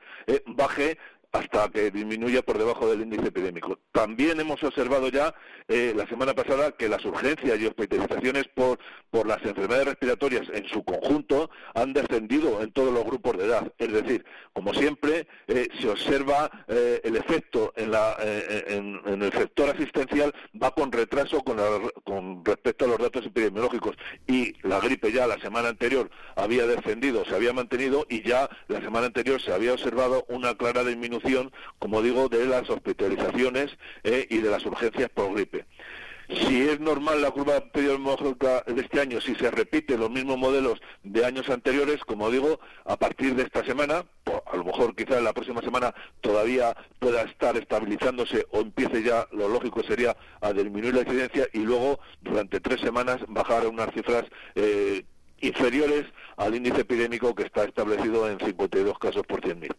baje hasta que disminuya por debajo del índice epidémico. También hemos observado ya eh, la semana pasada que las urgencias y hospitalizaciones por, por las enfermedades respiratorias en su conjunto han descendido en todos los grupos de edad. Es decir, como siempre, eh, se observa eh, el efecto en, la, en, el sector asistencial va con retraso con, con respecto a los datos epidemiológicos. Y la gripe ya la semana anterior había descendido, se había mantenido y ya la semana anterior se había observado una clara disminución como digo, de las hospitalizaciones eh, y de las urgencias por gripe. Si es normal la curva epidemiológica de este año, si se repiten los mismos modelos de años anteriores, como digo, a partir de esta semana, a lo mejor quizás la próxima semana todavía pueda estar estabilizándose o empiece ya, lo lógico sería a disminuir la incidencia y luego durante tres semanas bajar a unas cifras eh, inferiores al índice epidémico que está establecido en 52 casos por 100.000.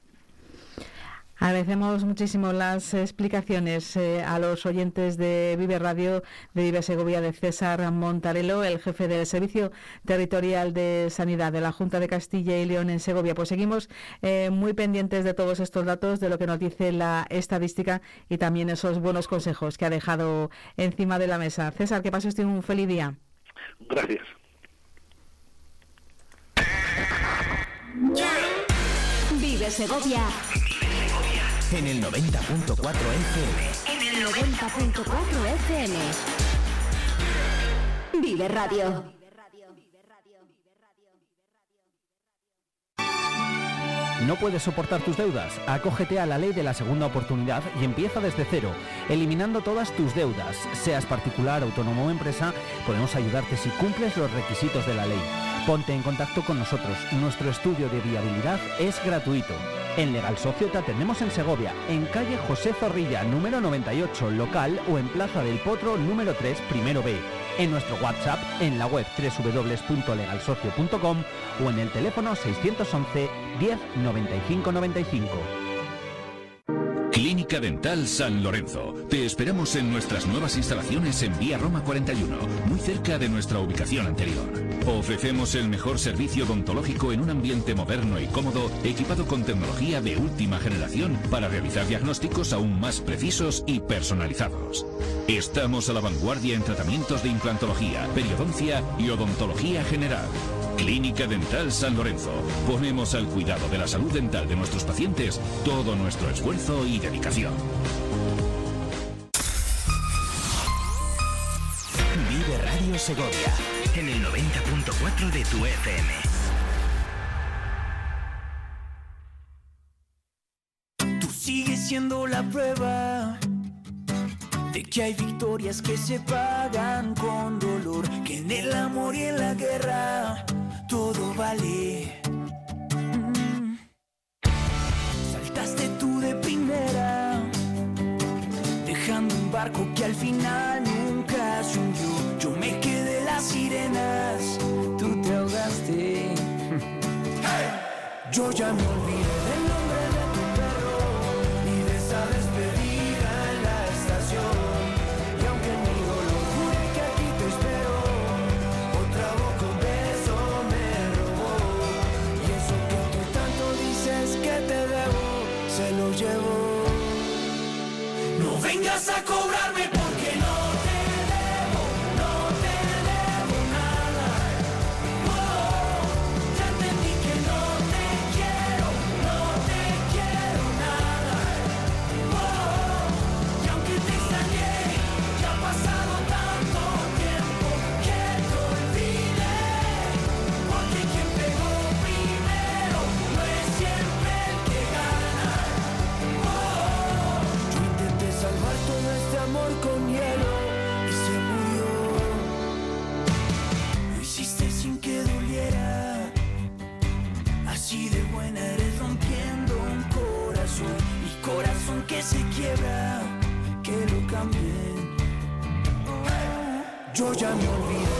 Agradecemos muchísimo las explicaciones eh, a los oyentes de Vive Radio de Vive Segovia de César Montarelo, el jefe del Servicio Territorial de Sanidad de la Junta de Castilla y León en Segovia. Pues seguimos eh, muy pendientes de todos estos datos, de lo que nos dice la estadística y también esos buenos consejos que ha dejado encima de la mesa. César, que pases un feliz día. Gracias. Vive Segovia en el 90.4 FM. En el 90.4 FM. Vive Radio. ¿No puedes soportar tus deudas? Acógete a la ley de la segunda oportunidad y empieza desde cero, eliminando todas tus deudas. Seas particular, autónomo o empresa, podemos ayudarte si cumples los requisitos de la ley. Ponte en contacto con nosotros. Nuestro estudio de viabilidad es gratuito. En Legal Socio te atendemos en Segovia, en calle José Zorrilla, número 98, local o en Plaza del Potro, número 3, primero B. En nuestro WhatsApp, en la web www.legalsocio.com o en el teléfono 611 10 95 95. Clínica Dental San Lorenzo. Te esperamos en nuestras nuevas instalaciones en Vía Roma 41, muy cerca de nuestra ubicación anterior. Ofrecemos el mejor servicio odontológico en un ambiente moderno y cómodo, equipado con tecnología de última generación para realizar diagnósticos aún más precisos y personalizados. Estamos a la vanguardia en tratamientos de implantología, periodoncia y odontología general. Clínica Dental San Lorenzo. Ponemos al cuidado de la salud dental de nuestros pacientes todo nuestro esfuerzo y dedicación. Vive Radio Segovia en el 90.4 de tu FM. Tú sigues siendo la prueba de que hay victorias que se pagan con dolor, que en el amor y en la guerra todo vale. Mm. Saltaste tú de primera, dejando un barco que al final nunca se hundió. Yo me quedé las sirenas, tú te ahogaste. Yo ya Yo ya me olvidé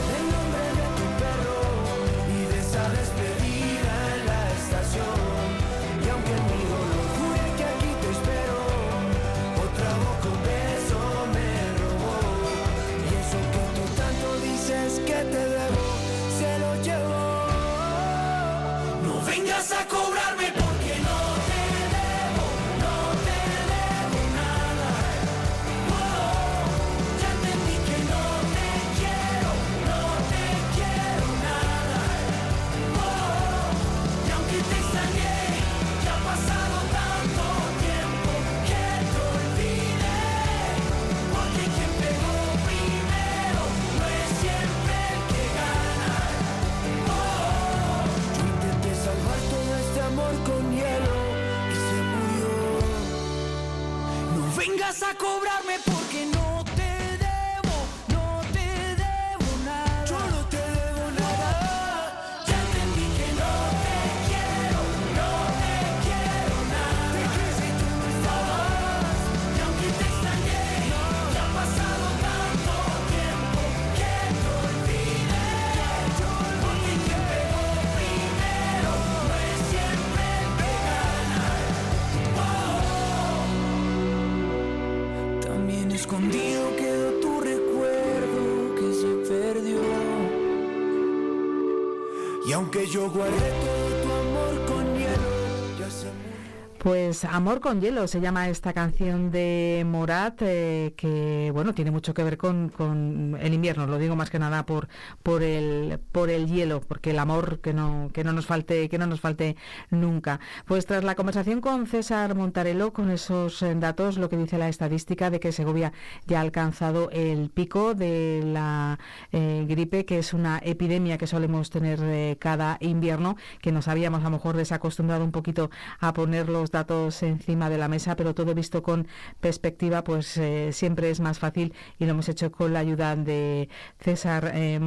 Yo guardé Pues Amor con hielo se llama esta canción de Morat, eh, que bueno, tiene mucho que ver con, con el invierno, lo digo más que nada por, por el, por el hielo, porque el amor que no, que no nos falte, que no nos falte nunca. Pues tras la conversación con César Montarello, con esos eh, datos, lo que dice la estadística de que Segovia ya ha alcanzado el pico de la eh, gripe, que es una epidemia que solemos tener eh, cada invierno, que nos habíamos a lo mejor desacostumbrado un poquito a poner los datos encima de la mesa, pero todo visto con perspectiva, pues eh, siempre es más fácil y lo hemos hecho con la ayuda de César eh.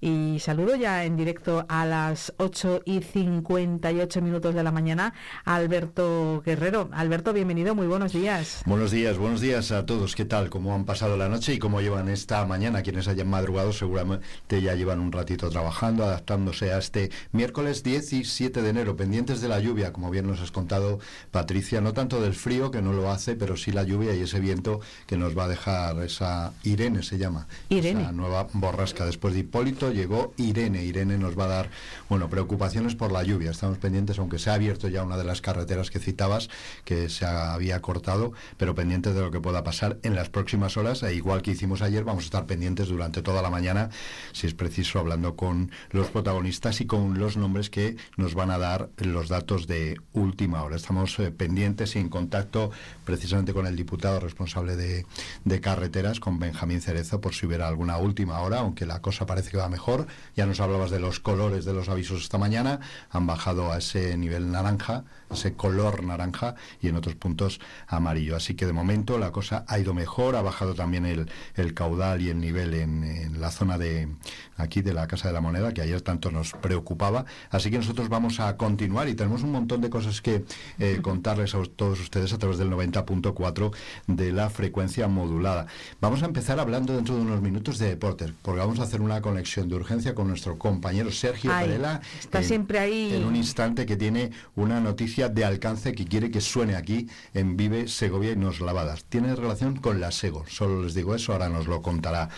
Y saludo ya en directo a las 8 y 58 minutos de la mañana a Alberto Guerrero. Alberto, bienvenido, muy buenos días. Buenos días, buenos días a todos. ¿Qué tal? ¿Cómo han pasado la noche y cómo llevan esta mañana? Quienes hayan madrugado seguramente ya llevan un ratito trabajando, adaptándose a este miércoles 17 de enero, pendientes de la lluvia, como bien nos has contado Patricia, no tanto del frío, que no lo hace, pero sí la lluvia y ese viento que nos va a dejar esa Irene se llama. Irene. Esa nueva borrasca. Después de Hipólito llegó Irene. Irene nos va a dar, bueno, preocupaciones por la lluvia. Estamos pendientes, aunque se ha abierto ya una de las carreteras que citabas, que se había cortado, pero pendientes de lo que pueda pasar en las próximas horas. E igual que hicimos ayer, vamos a estar pendientes durante toda la mañana, si es preciso, hablando con los protagonistas y con los nombres que nos van a dar los datos de última hora. Estamos eh, pendientes y en contacto precisamente con el diputado responsable de, de carreteras, con Benjamín Cerezo, por si hubiera alguna última hora, aunque la cosa parece que va mejor. Ya nos hablabas de los colores de los avisos esta mañana, han bajado a ese nivel naranja, ese color naranja, y en otros puntos amarillo. Así que de momento la cosa ha ido mejor, ha bajado también el, el caudal y el nivel en, en la zona de aquí de la Casa de la Moneda, que ayer tanto nos preocupaba. Así que nosotros vamos a continuar y tenemos un montón de cosas que eh, contarles a todos ustedes a través del 90.4 de la frecuencia modulada. Vamos a empezar hablando dentro de unos minutos de deportes, porque vamos a hacer una conexión de urgencia con nuestro compañero Sergio Ay, Varela. está en- siempre ahí. En un instante que tiene una noticia de alcance que quiere que suene aquí en Vive Segovia y nos la va a dar. Tiene relación con la Sego. Solo les digo eso, ahora nos lo contará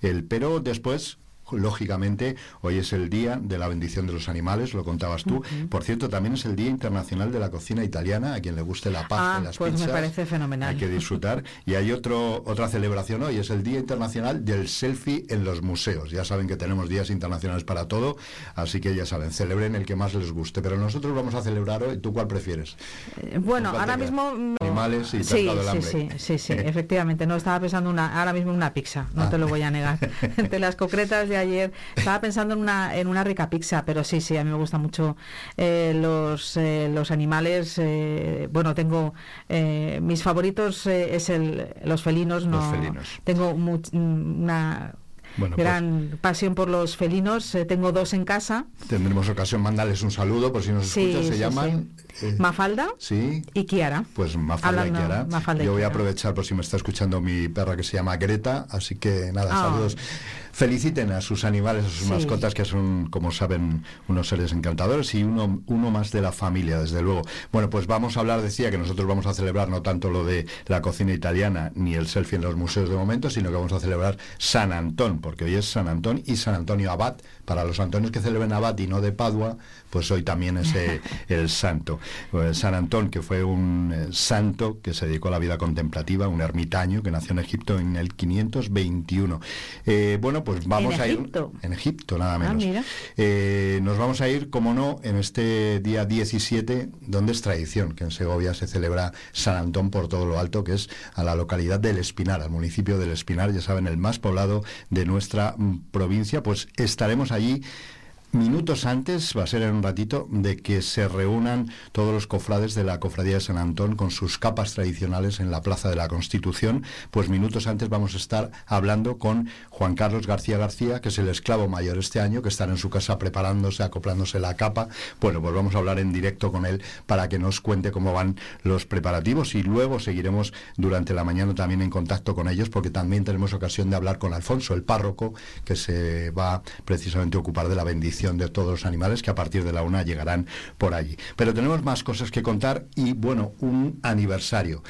él. Pero después lógicamente, hoy es el día de la bendición de los animales, lo contabas tú. Por cierto, también es el Día Internacional de la Cocina Italiana, a quien le guste la pasta Ah, y las pues me parece fenomenal. Hay que disfrutar. Y hay otro, otra celebración hoy, es el Día Internacional del Selfie en los museos. Ya saben que tenemos días internacionales para todo, así que ya saben, celebren el que más les guste. Pero nosotros vamos a celebrar hoy, ¿tú cuál prefieres? Eh, Bueno, ¿Cuál te ahora mismo... Animales y sí, del sí, hambre. sí, sí, sí, efectivamente. No, estaba pensando una, ahora mismo en una pizza, no Ah. te lo voy a negar. Entre las concretas de ayer, estaba pensando en una, en una rica pizza, pero sí, sí, a mí me gustan mucho eh, los, eh, los animales. eh, bueno, tengo eh, mis favoritos eh, es el, los felinos, no felinos. tengo much- mm, una Bueno, pues- gran pasión por los felinos. eh, tengo dos en casa, Tendremos ocasión mandarles un saludo, por si nos Sí, escuchan, se sí, llaman... eh, Mafalda sí, y Kiara. Pues Mafalda y Kiara. Mafalda y Yo voy a aprovechar por si me está escuchando mi perra que se llama Greta, así que nada, Ah. saludos. Feliciten a sus animales, a sus Sí. mascotas, que son, como saben, unos seres encantadores y uno, uno más de la familia, desde luego. Bueno, pues vamos a hablar, decía que nosotros vamos a celebrar no tanto lo de la cocina italiana ni el selfie en los museos de momento, sino que vamos a celebrar San Antón, porque hoy es San Antón y San Antonio Abad. Para los antonios que celebren Abad y no de Padua, pues hoy también es eh, el santo. Pues San Antón, que fue un eh, santo que se dedicó a la vida contemplativa, un ermitaño que nació en Egipto en el 521. Eh, bueno, pues vamos ¿En a ir en Egipto, nada Ah, menos. mira. Eh, nos vamos a ir, como no, en este día 17, donde es tradición, que en Segovia se celebra San Antón por todo lo alto, que es a la localidad del Espinar, al municipio del Espinar, ya saben, el más poblado de nuestra mm, provincia, pues estaremos allí 一 minutos antes, va a ser en un ratito, de que se reúnan todos los cofrades de la Cofradía de San Antón con sus capas tradicionales en la Plaza de la Constitución, pues minutos antes vamos a estar hablando con Juan Carlos García García, que es el esclavo mayor este año, que estará en su casa preparándose, acoplándose la capa. Bueno, pues vamos a hablar en directo con él para que nos cuente cómo van los preparativos y luego seguiremos durante la mañana también en contacto con ellos porque también tenemos ocasión de hablar con Alfonso, el párroco, que se va precisamente a ocupar de la bendición de todos los animales que a partir de la una llegarán por allí. Pero tenemos más cosas que contar y bueno, un aniversario.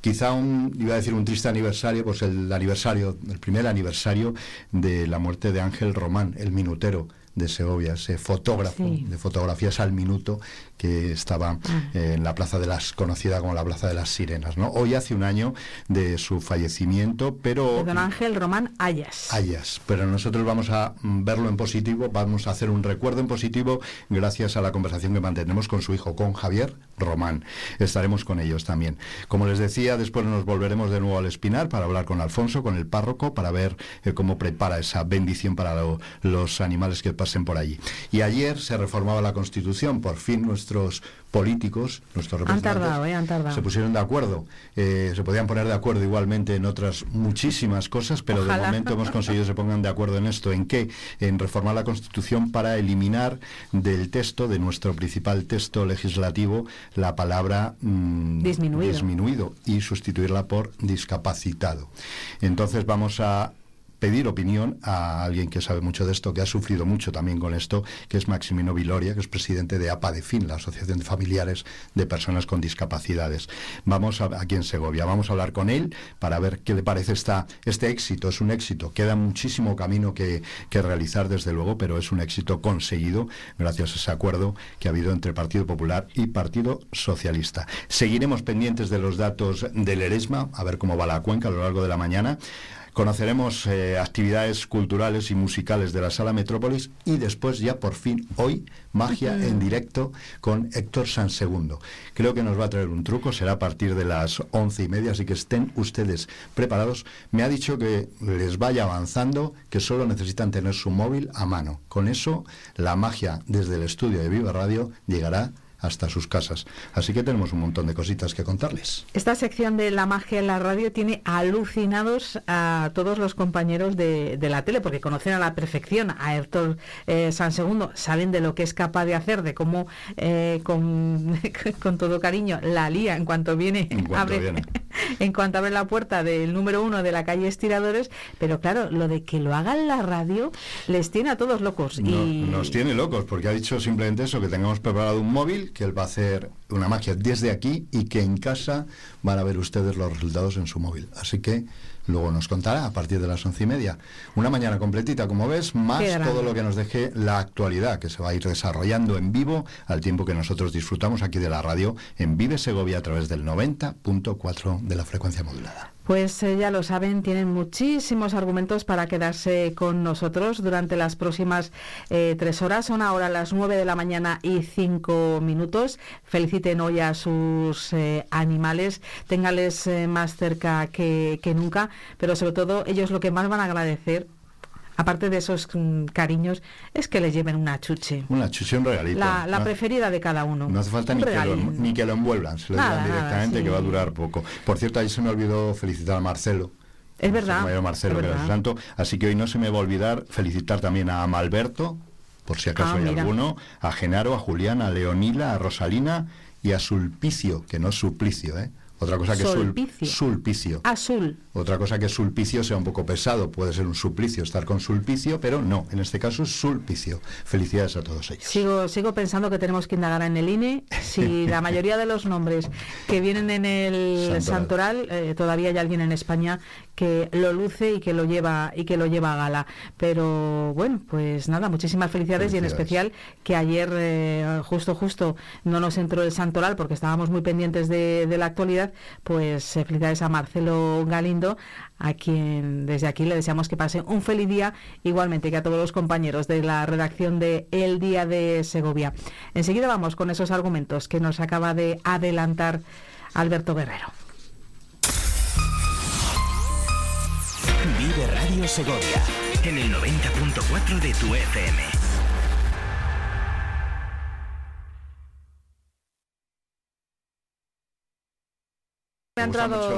Quizá un, iba a decir un triste aniversario, pues el aniversario, el primer aniversario de la muerte de Ángel Román, el minutero de Segovia, ese fotógrafo Sí. de fotografías al minuto que estaba eh, en la plaza de las conocida como la plaza de las sirenas, ¿no? Hoy hace un año de su fallecimiento, pero Don Ángel Román Ayas. Ayas, pero nosotros vamos a mm, verlo en positivo, vamos a hacer un recuerdo en positivo gracias a la conversación que mantenemos con su hijo, con Javier Román. Estaremos con ellos también. Como les decía, después nos volveremos de nuevo al Espinar para hablar con Alfonso, con el párroco, para ver eh, cómo prepara esa bendición para lo- los animales que pasen por allí. Y ayer se reformaba la Constitución, por fin nuestros políticos, nuestros Han representantes, tardado, ¿eh? Han tardado. se pusieron de acuerdo. Eh, se podían poner de acuerdo igualmente en otras muchísimas cosas, pero de momento hemos conseguido que se pongan de acuerdo en esto. ¿En qué? En reformar la Constitución para eliminar del texto, de nuestro principal texto legislativo, la palabra mm, Disminuido. disminuido y sustituirla por discapacitado. Entonces vamos a pedir opinión a alguien que sabe mucho de esto, que ha sufrido mucho también con esto, que es Maximino Viloria, que es presidente de APA de FIN, la Asociación de Familiares de Personas con Discapacidades. Vamos aquí en Segovia, vamos a hablar con él para ver qué le parece esta, este éxito. Es un éxito, queda muchísimo camino que, que realizar desde luego, pero es un éxito conseguido gracias a ese acuerdo que ha habido entre Partido Popular y Partido Socialista. Seguiremos pendientes de los datos del ERESMA, a ver cómo va la cuenca a lo largo de la mañana. Conoceremos eh, actividades culturales y musicales de la Sala Metrópolis y después ya por fin hoy magia en directo con Héctor Sansegundo. Creo que nos va a traer un truco, será a partir de las once y media, así que estén ustedes preparados. Me ha dicho que les vaya avanzando, que solo necesitan tener su móvil a mano. Con eso la magia desde el estudio de Viva Radio llegará hasta sus casas. Así que tenemos un montón de cositas que contarles. Esta sección de la magia en la radio tiene alucinados a todos los compañeros de, de la tele, porque conocen a la perfección a Héctor eh, Sansegundo, saben de lo que es capaz de hacer, de cómo eh, con, con, todo cariño la lía en cuanto viene, en cuanto abre, viene. en cuanto abre la puerta del número uno de la calle Estiradores, pero claro, lo de que lo haga en la radio les tiene a todos locos. No- y Nos tiene locos, porque ha dicho simplemente eso, que tengamos preparado un móvil, que él va a hacer una magia desde aquí y que en casa van a ver ustedes los resultados en su móvil. Así que luego nos contará a partir de las once y media. Una mañana completita, como ves, más todo lo que nos deje la actualidad, que se va a ir desarrollando en vivo al tiempo que nosotros disfrutamos aquí de la radio en Vive Segovia a través del 90.4 de la frecuencia modulada. Pues eh, ya lo saben, tienen muchísimos argumentos para quedarse con nosotros durante las próximas eh, tres horas. Son ahora las nueve de la mañana y cinco minutos. Feliciten hoy a sus eh, animales, téngales eh, más cerca que, que nunca, pero sobre todo ellos lo que más van a agradecer, aparte de esos mm, cariños, es que les lleven una chuche. Una chuche, un regalito. La, la ¿no? preferida de cada uno. No hace falta ni que, lo, ni que lo envuelvan, se lo Nada, nada, directamente sí. que va a durar poco. Por cierto, ahí se me olvidó felicitar a Marcelo. Es verdad. compañero Marcelo, es que verdad. su santo. Así que hoy no se me va a olvidar felicitar también a Malberto, por si acaso Ah, hay mira. alguno, a Genaro, a Julián, a Leonila, a Rosalina y a Sulpicio, que no es suplicio, ¿eh? Otra cosa que Solpicio. sulpicio. Azul. Otra cosa que sulpicio sea un poco pesado, puede ser un suplicio estar con sulpicio, pero no, en este caso es sulpicio. Felicidades a todos ellos. Sigo, sigo pensando que tenemos que indagar en el INE si la mayoría de los nombres que vienen en el Santoral. Santoral, eh, todavía hay alguien en España que lo luce y que lo lleva y que lo lleva a gala. Pero bueno, pues nada, muchísimas felicidades, y en especial que ayer eh, justo justo no nos entró el Santoral porque estábamos muy pendientes de, de la actualidad, pues eh, felicidades a Marcelo Galindo, a quien desde aquí le deseamos que pase un feliz día, igualmente que a todos los compañeros de la redacción de El Día de Segovia. Enseguida vamos con esos argumentos que nos acaba de adelantar Alberto Guerrero. Vive Radio Segovia en el 90.4 de tu FM. Me ha entrado